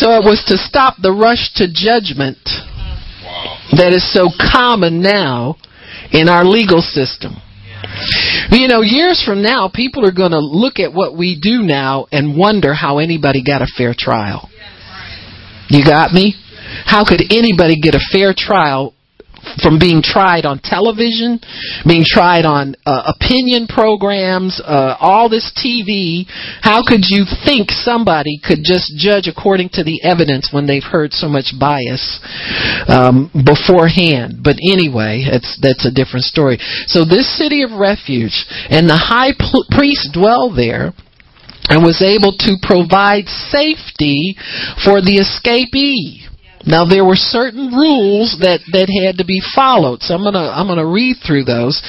So it was to stop the rush to judgment that is so common now in our legal system. You know, years from now, people are going to look at what we do now and wonder how anybody got a fair trial. You got me? How could anybody get a fair trial from being tried on television, being tried on uh, opinion programs, uh, all this TV. How could you think somebody could just judge according to the evidence when they've heard so much bias um, beforehand? But anyway, it's, that's a different story. So this city of refuge and the high priest dwell there and was able to provide safety for the escapee. Now there were certain rules that, that had to be followed. So I'm gonna I'm gonna read through those.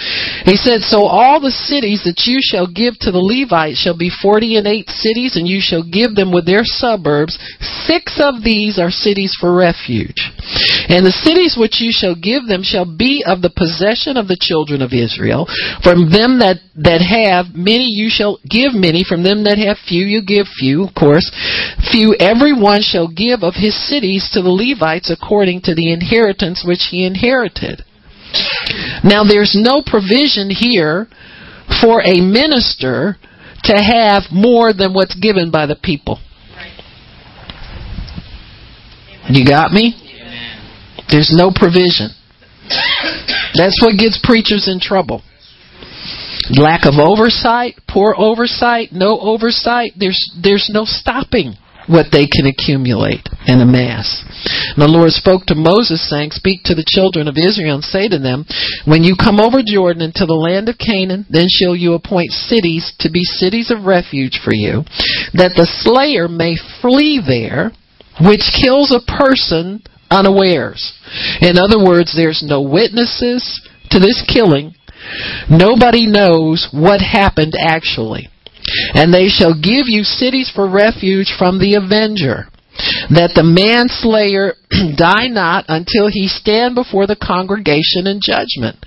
He said, So all the cities that you shall give to the Levites shall be forty and eight cities, and you shall give them with their suburbs. Six of these are cities for refuge. And the cities which you shall give them shall be of the possession of the children of Israel. From them that, that have many you shall give many. From them that have few you give few, of course. Few every one shall give of his cities to the Levites according to the inheritance which he inherited. Now there's no provision here for a minister to have more than what's given by the people. You got me? There's no provision. That's what gets preachers in trouble. Lack of oversight, poor oversight, no oversight, there's there's no stopping what they can accumulate and amass. And the Lord spoke to Moses, saying, Speak to the children of Israel and say to them, When you come over Jordan into the land of Canaan, then shall you appoint cities to be cities of refuge for you, that the slayer may flee there, which kills a person unawares. In other words, there's no witnesses to this killing. Nobody knows what happened actually. And they shall give you cities for refuge from the avenger, that the manslayer [CLEARS THROAT] die not until he stand before the congregation in judgment.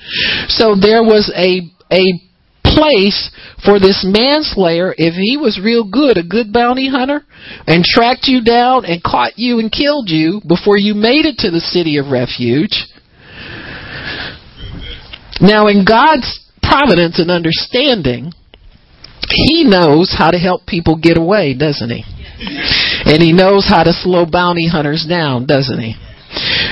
So there was a a place for this manslayer if he was real good, a good bounty hunter, and tracked you down and caught you and killed you before you made it to the city of refuge. Now, in God's providence and understanding, he knows how to help people get away, doesn't he? And he knows how to slow bounty hunters down, doesn't he?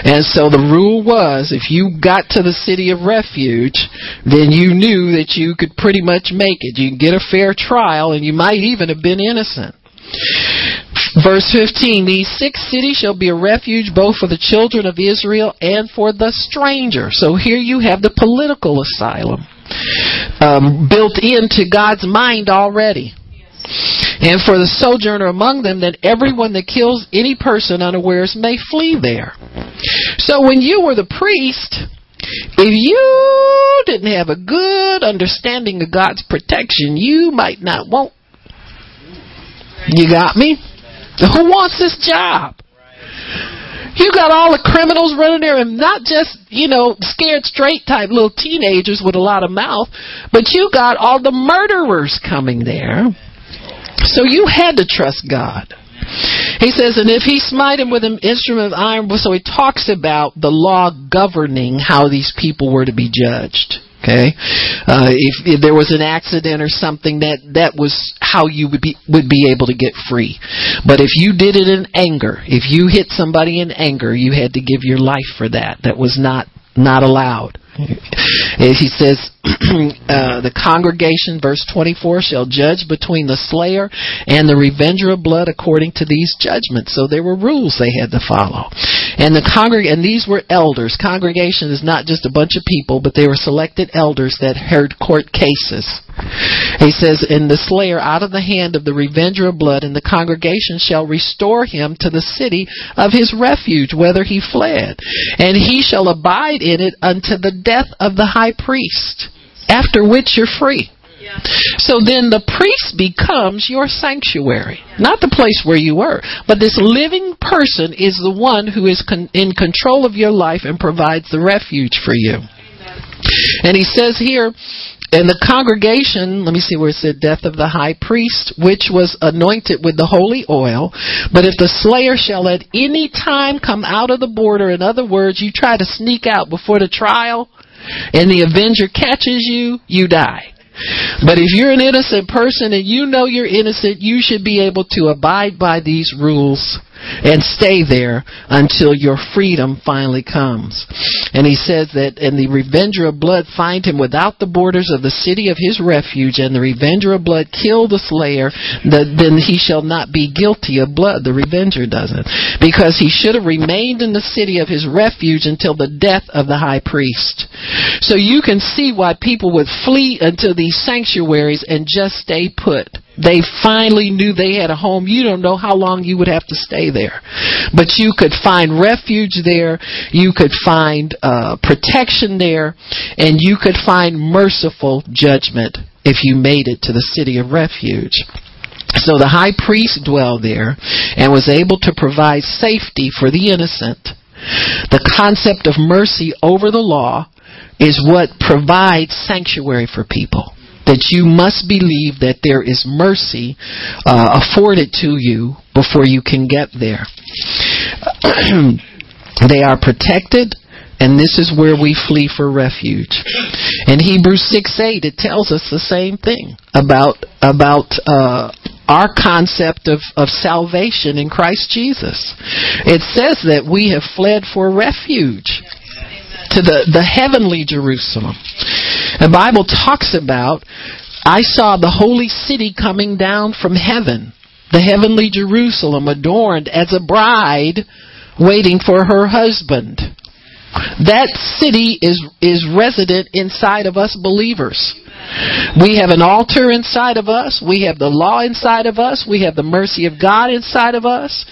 And so the rule was if you got to the city of refuge, then you knew that you could pretty much make it. You could get a fair trial and you might even have been innocent. Verse 15, these six cities shall be a refuge both for the children of Israel and for the stranger. So here you have the political asylum um, built into God's mind already. And for the sojourner among them, that everyone that kills any person unawares may flee there. So when you were the priest, if you didn't have a good understanding of God's protection, you might not want. You got me? Who wants this job? You got all the criminals running there and not just, you know, scared straight type little teenagers with a lot of mouth, but you got all the murderers coming there. So you had to trust God. He says, and if he smite him with an instrument of iron, so he talks about the law governing how these people were to be judged. Okay, uh, if, if there was an accident or something, that that was how you would be would be able to get free. But if you did it in anger, if you hit somebody in anger, you had to give your life for that. That was not not allowed. He says, [CLEARS THROAT] uh, the congregation, verse 24, shall judge between the slayer and the revenger of blood according to these judgments. So there were rules they had to follow. And the congreg- and these were elders. Congregation is not just a bunch of people, but they were selected elders that heard court cases. He says, And the slayer out of the hand of the revenger of blood, and the congregation shall restore him to the city of his refuge, whither he fled. And he shall abide in it unto the death of the high priest, after which you're free. So then the priest becomes your sanctuary. Not the place where you were, but this living person is the one who is con- in control of your life and provides the refuge for you. And he says here, and the congregation, let me see where it said, death of the high priest, which was anointed with the holy oil. But if the slayer shall at any time come out of the border, in other words, you try to sneak out before the trial, and the avenger catches you, you die. But if you're an innocent person and you know you're innocent, you should be able to abide by these rules and stay there until your freedom finally comes. And he says that, and the revenger of blood find him without the borders of the city of his refuge, and the revenger of blood kill the slayer, then he shall not be guilty of blood. The revenger doesn't. Because he should have remained in the city of his refuge until the death of the high priest. So you can see why people would flee into these sanctuaries and just stay put they finally knew they had a home. You don't know how long you would have to stay there. But you could find refuge there. You could find uh, protection there. And you could find merciful judgment if you made it to the city of refuge. So the high priest dwelled there and was able to provide safety for the innocent The concept of mercy over the law is what provides sanctuary for people. That you must believe that there is mercy uh, afforded to you before you can get there. [CLEARS THROAT] they are protected and this is where we flee for refuge. In Hebrews 6 8, it tells us the same thing about, about, uh, our concept of, of salvation in Christ Jesus. It says that we have fled for refuge to the, the heavenly Jerusalem. The Bible talks about, I saw the holy city coming down from heaven, the heavenly Jerusalem adorned as a bride waiting for her husband. That city is, is resident inside of us believers. We have an altar inside of us. We have the law inside of us. We have the mercy of God inside of us.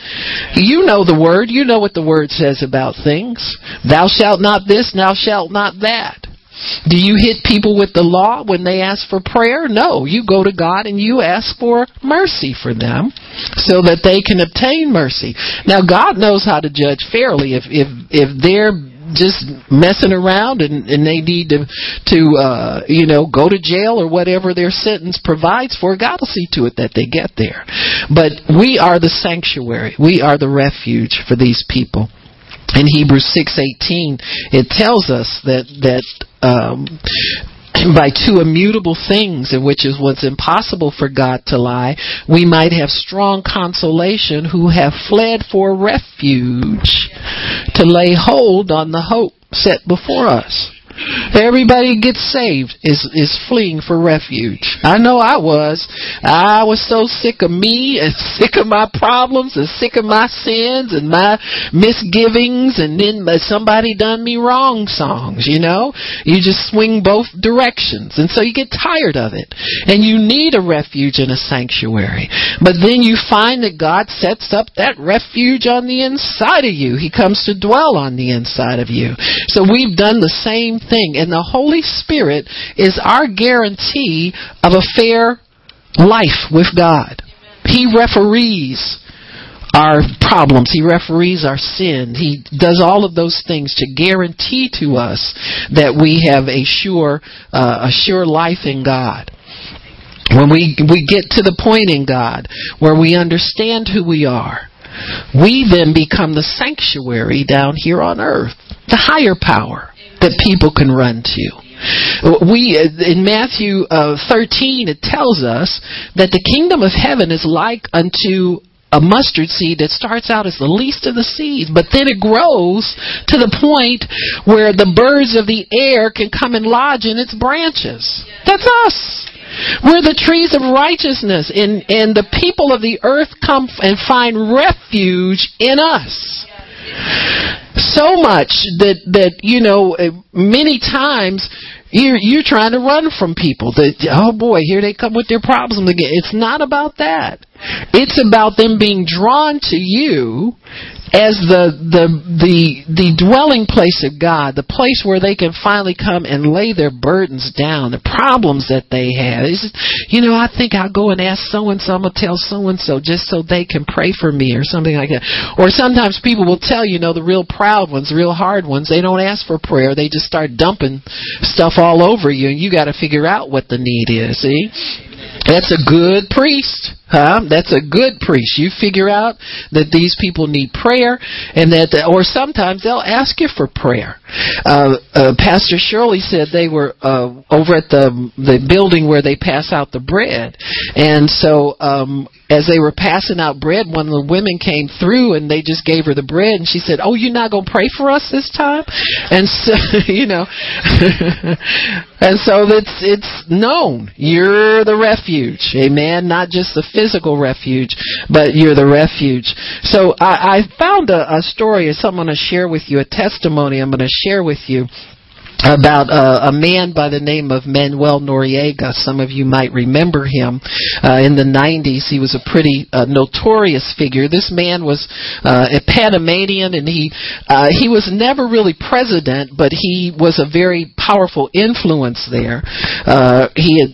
You know the word. You know what the word says about things. Thou shalt not this, thou shalt not that. Do you hit people with the law when they ask for prayer? No. You go to God and you ask for mercy for them so that they can obtain mercy. Now God knows how to judge fairly. If if if they're just messing around and, and they need to to uh, you know go to jail or whatever their sentence provides for, God will see to it that they get there. But we are the sanctuary. We are the refuge for these people. In Hebrews six eighteen, it tells us that that um, by two immutable things, in which is what's impossible for God to lie, we might have strong consolation who have fled for refuge to lay hold on the hope set before us. Everybody gets saved is is fleeing for refuge. I know I was. I was so sick of me and [LAUGHS] sick of my problems and sick of my sins and my misgivings and then somebody done me wrong songs, you know? You just swing both directions and so you get tired of it. And you need a refuge and a sanctuary. But then you find that God sets up that refuge on the inside of you. He comes to dwell on the inside of you. So we've done the same thing. And the Holy Spirit is our guarantee of a fair life with God. He referees our problems. He referees our sin. He does all of those things to guarantee to us that we have a sure, uh, a sure life in God. When we, we get to the point in God where we understand who we are, we then become the sanctuary down here on earth, the higher power that people can run to. We in Matthew uh, 13 it tells us that the kingdom of heaven is like unto a mustard seed that starts out as the least of the seeds, but then it grows to the point where the birds of the air can come and lodge in its branches. That's us. We're the trees of righteousness, and, and the people of the earth come and find refuge in us so much that that you know uh, many times you're you're trying to run from people that oh boy here they come with their problems again. It's not about that. It's about them being drawn to you as the the the the dwelling place of God, the place where they can finally come and lay their burdens down, the problems that they have. It's just, you know, I think I'll go and ask so and so. I'm gonna tell so and so just so they can pray for me or something like that. Or sometimes people will tell you know the real proud ones, the real hard ones. They don't ask for prayer. They just start dumping stuff all over you, and you got to figure out what the need is. See, that's a good priest. Huh? That's a good priest. You figure out that these people need prayer, and that, or sometimes they'll ask you for prayer. Uh, uh, Pastor Shirley said they were uh, over at the the building where they pass out the bread, and so um, as they were passing out bread, one of the women came through and they just gave her the bread, and she said, "Oh, you're not gonna pray for us this time?" And so [LAUGHS] you know, [LAUGHS] and so it's it's known you're the refuge, amen. Not just the physical refuge, but you're the refuge. So I, I found a, a story, or something I'm going to share with you, a testimony I'm going to share with you about uh, a man by the name of Manuel Noriega. Some of you might remember him uh, in the 90s. He was a pretty uh, notorious figure. This man was uh, a Panamanian, and he uh, he was never really president, but he was a very powerful influence there. Uh, he had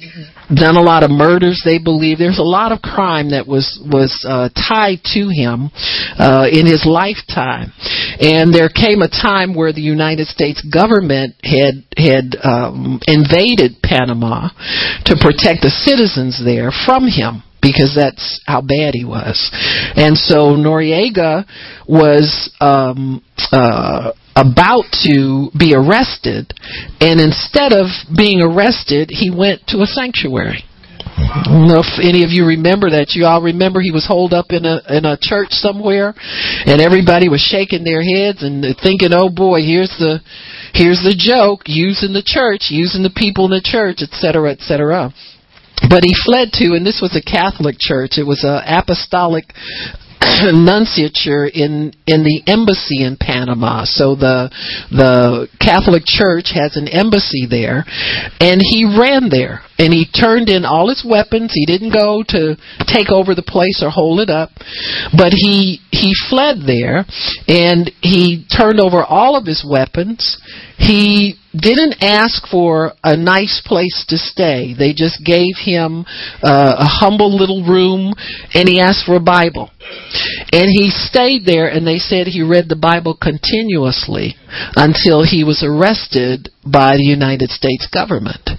done a lot of murders. They believe there's a lot of crime that was was uh, tied to him uh, in his lifetime. And there came a time where the United States government had had um, invaded Panama to protect the citizens there from him because that's how bad he was. And so Noriega was um, uh, about to be arrested, and instead of being arrested, he went to a sanctuary. I don't know if any of you remember that. You all remember he was holed up in a in a church somewhere, and everybody was shaking their heads and thinking, "Oh boy, here's the here's the joke using the church, using the people in the church, etc., etc." But he fled to, and this was a Catholic church. It was an apostolic [COUGHS] nunciature in in the embassy in Panama. So the the Catholic Church has an embassy there, and he ran there and he turned in all his weapons. He didn't go to take over the place or hold it up, but he he fled there and he turned over all of his weapons. He didn't ask for a nice place to stay. They just gave him uh, a humble little room and he asked for a Bible. And he stayed there and they said he read the Bible continuously until he was arrested by the United States government.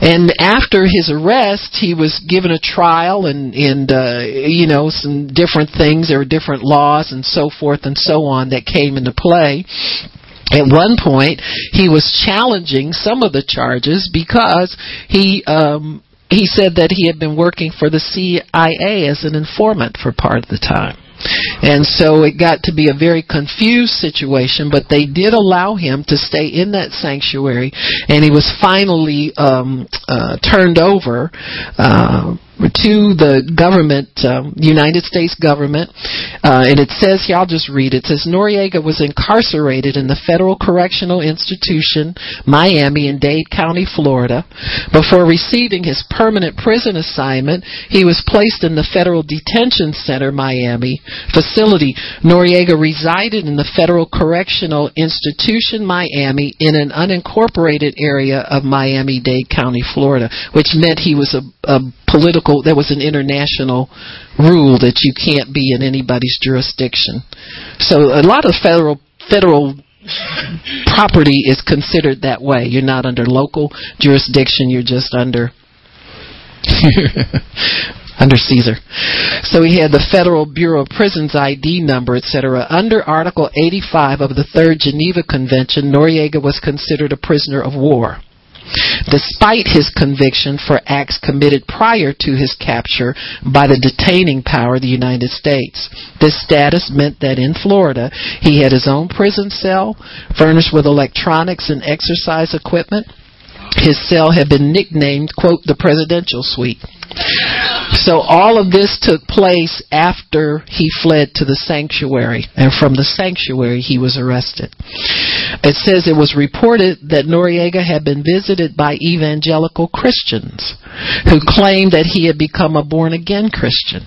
And after his arrest, he was given a trial and, and uh, you know, some different things. There were different laws and so forth and so on that came into play. At one point, he was challenging some of the charges because he um, he said that he had been working for the CIA as an informant for part of the time. And so it got to be a very confused situation, but they did allow him to stay in that sanctuary, and he was finally um, uh, turned over uh, to the government, um, United States government, uh, and it says here, I'll just read it. It says Noriega was incarcerated in the Federal Correctional Institution, Miami, in Dade County, Florida. Before receiving his permanent prison assignment, he was placed in the Federal Detention Center, Miami facility. Noriega resided in the Federal Correctional Institution, Miami, in an unincorporated area of Miami-Dade County, Florida, which meant he was a, a political, there was an international rule that you can't be in anybody's jurisdiction. So a lot of federal federal property is considered that way. You're not under local jurisdiction, you're just under [LAUGHS] under Caesar. So he had the Federal Bureau of Prisons ID number, etc. Under Article 85 of the Third Geneva Convention, Noriega was considered a prisoner of war despite his conviction for acts committed prior to his capture by the detaining power, of the United States. This status meant that in Florida, he had his own prison cell, furnished with electronics and exercise equipment. His cell had been nicknamed, quote, the presidential suite. So all of this took place after he fled to the sanctuary, and from the sanctuary he was arrested. It says it was reported that Noriega had been visited by evangelical Christians who claimed that he had become a born again Christian.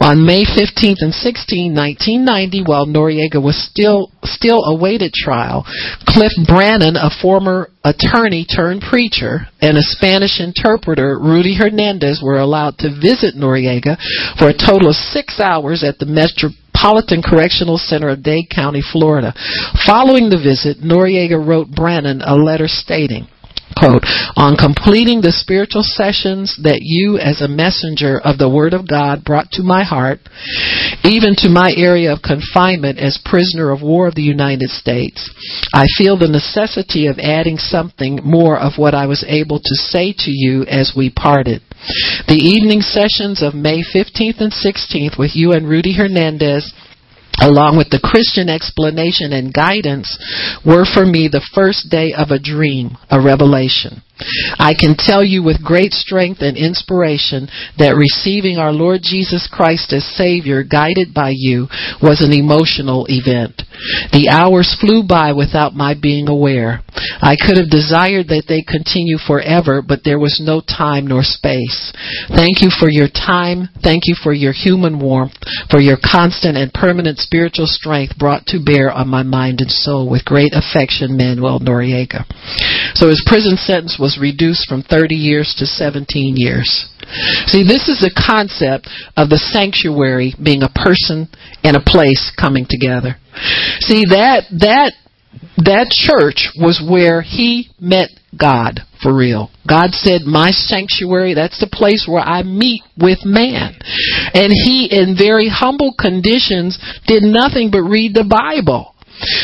On May 15th and 16th, 1990, while Noriega was still still awaited trial, Cliff Brannon, a former attorney turned preacher, and a Spanish interpreter, Rudy Hernandez, were allowed to visit Noriega for a total of six hours at the Metropolitan Correctional Center of Dade County, Florida. Following the visit, Noriega wrote Brannon a letter stating, quote, on completing the spiritual sessions that you as a messenger of the Word of God brought to my heart, even to my area of confinement as prisoner of war of the United States, I feel the necessity of adding something more of what I was able to say to you as we parted. The evening sessions of May 15th and 16th with you and Rudy Hernandez along with the Christian explanation and guidance, were for me the first day of a dream, a revelation. I can tell you with great strength and inspiration that receiving our Lord Jesus Christ as Savior, guided by you, was an emotional event. The hours flew by without my being aware. I could have desired that they continue forever, but there was no time nor space. Thank you for your time. Thank you for your human warmth, for your constant and permanent spiritual strength brought to bear on my mind and soul with great affection, Manuel Noriega. So his prison sentence was reduced from 30 years to 17 years. See, this is the concept of the sanctuary being a person and a place coming together. See, that, that, that church was where he met God for real. God said, my sanctuary, that's the place where I meet with man. And he, in very humble conditions, did nothing but read the Bible.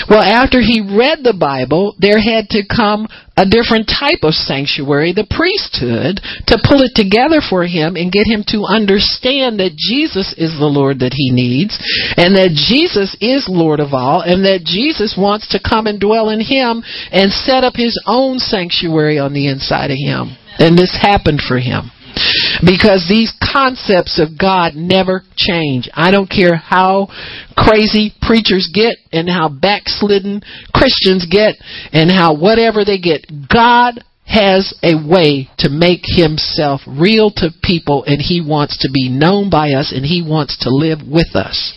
Well, after he read the Bible, there had to come a different type of sanctuary, the priesthood, to pull it together for him and get him to understand that Jesus is the Lord that he needs, and that Jesus is Lord of all, and that Jesus wants to come and dwell in him and set up his own sanctuary on the inside of him. And this happened for him. Because these concepts of God never change. I don't care how crazy preachers get and how backslidden Christians get and how whatever they get. God has a way to make himself real to people and he wants to be known by us and he wants to live with us.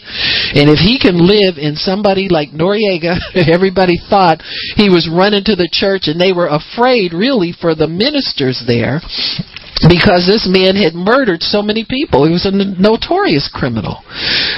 And if he can live in somebody like Noriega, [LAUGHS] everybody thought he was running to the church and they were afraid really for the ministers there because this man had murdered so many people. He was a notorious criminal.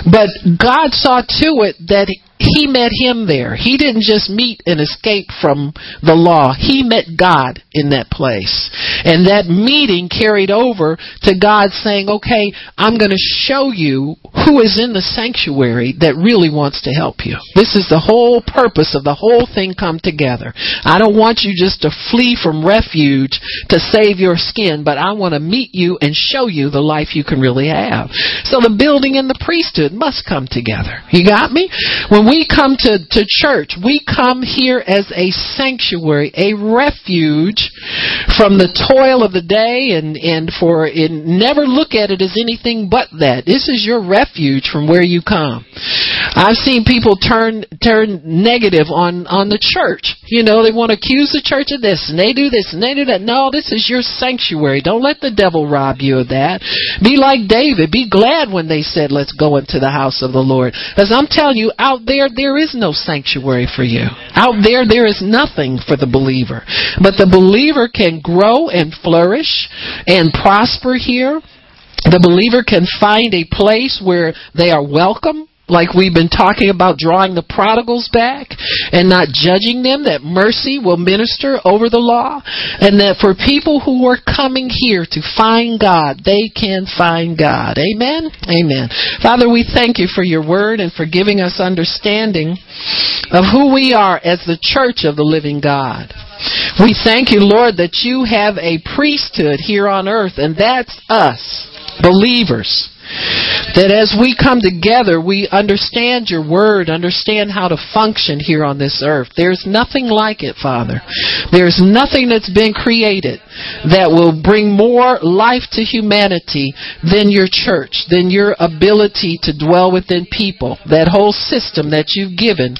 But God saw to it that he met him there. He didn't just meet and escape from the law. He met God in that place. And that meeting carried over to God saying, okay, I'm going to show you who is in the sanctuary that really wants to help you. This is the whole purpose of the whole thing come together. I don't want you just to flee from refuge to save your skin, but I want to meet you and show you the life you can really have. So the building and the priesthood must come together. You got me? When we come to, to church, we come here as a sanctuary, a refuge from the toil of the day and, and for and never look at it as anything but that. This is your refuge from where you come. I've seen people turn turn negative on, on the church. You know, they want to accuse the church of this and they do this and they do that. No, this is your sanctuary. Don't let the devil rob you of that. Be like David. Be glad when they said, let's go into the house of the Lord. Because I'm telling you, out there, there is no sanctuary for you. Out there, there is nothing for the believer. But the believer can grow and flourish and prosper here. The believer can find a place where they are welcome like we've been talking about drawing the prodigals back and not judging them, that mercy will minister over the law, and that for people who are coming here to find God, they can find God. Amen? Amen. Father, we thank you for your word and for giving us understanding of who we are as the church of the living God. We thank you, Lord, that you have a priesthood here on earth, and that's us, believers. That as we come together, we understand your word, understand how to function here on this earth. There's nothing like it, Father. There's nothing that's been created that will bring more life to humanity than your church, than your ability to dwell within people. That whole system that you've given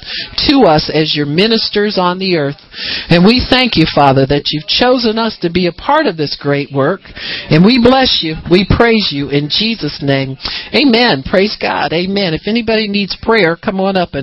to us as your ministers on the earth. And we thank you, Father, that you've chosen us to be a part of this great work. And we bless you. We praise you in Jesus' name. Amen. Praise God. Amen. If anybody needs prayer, come on up and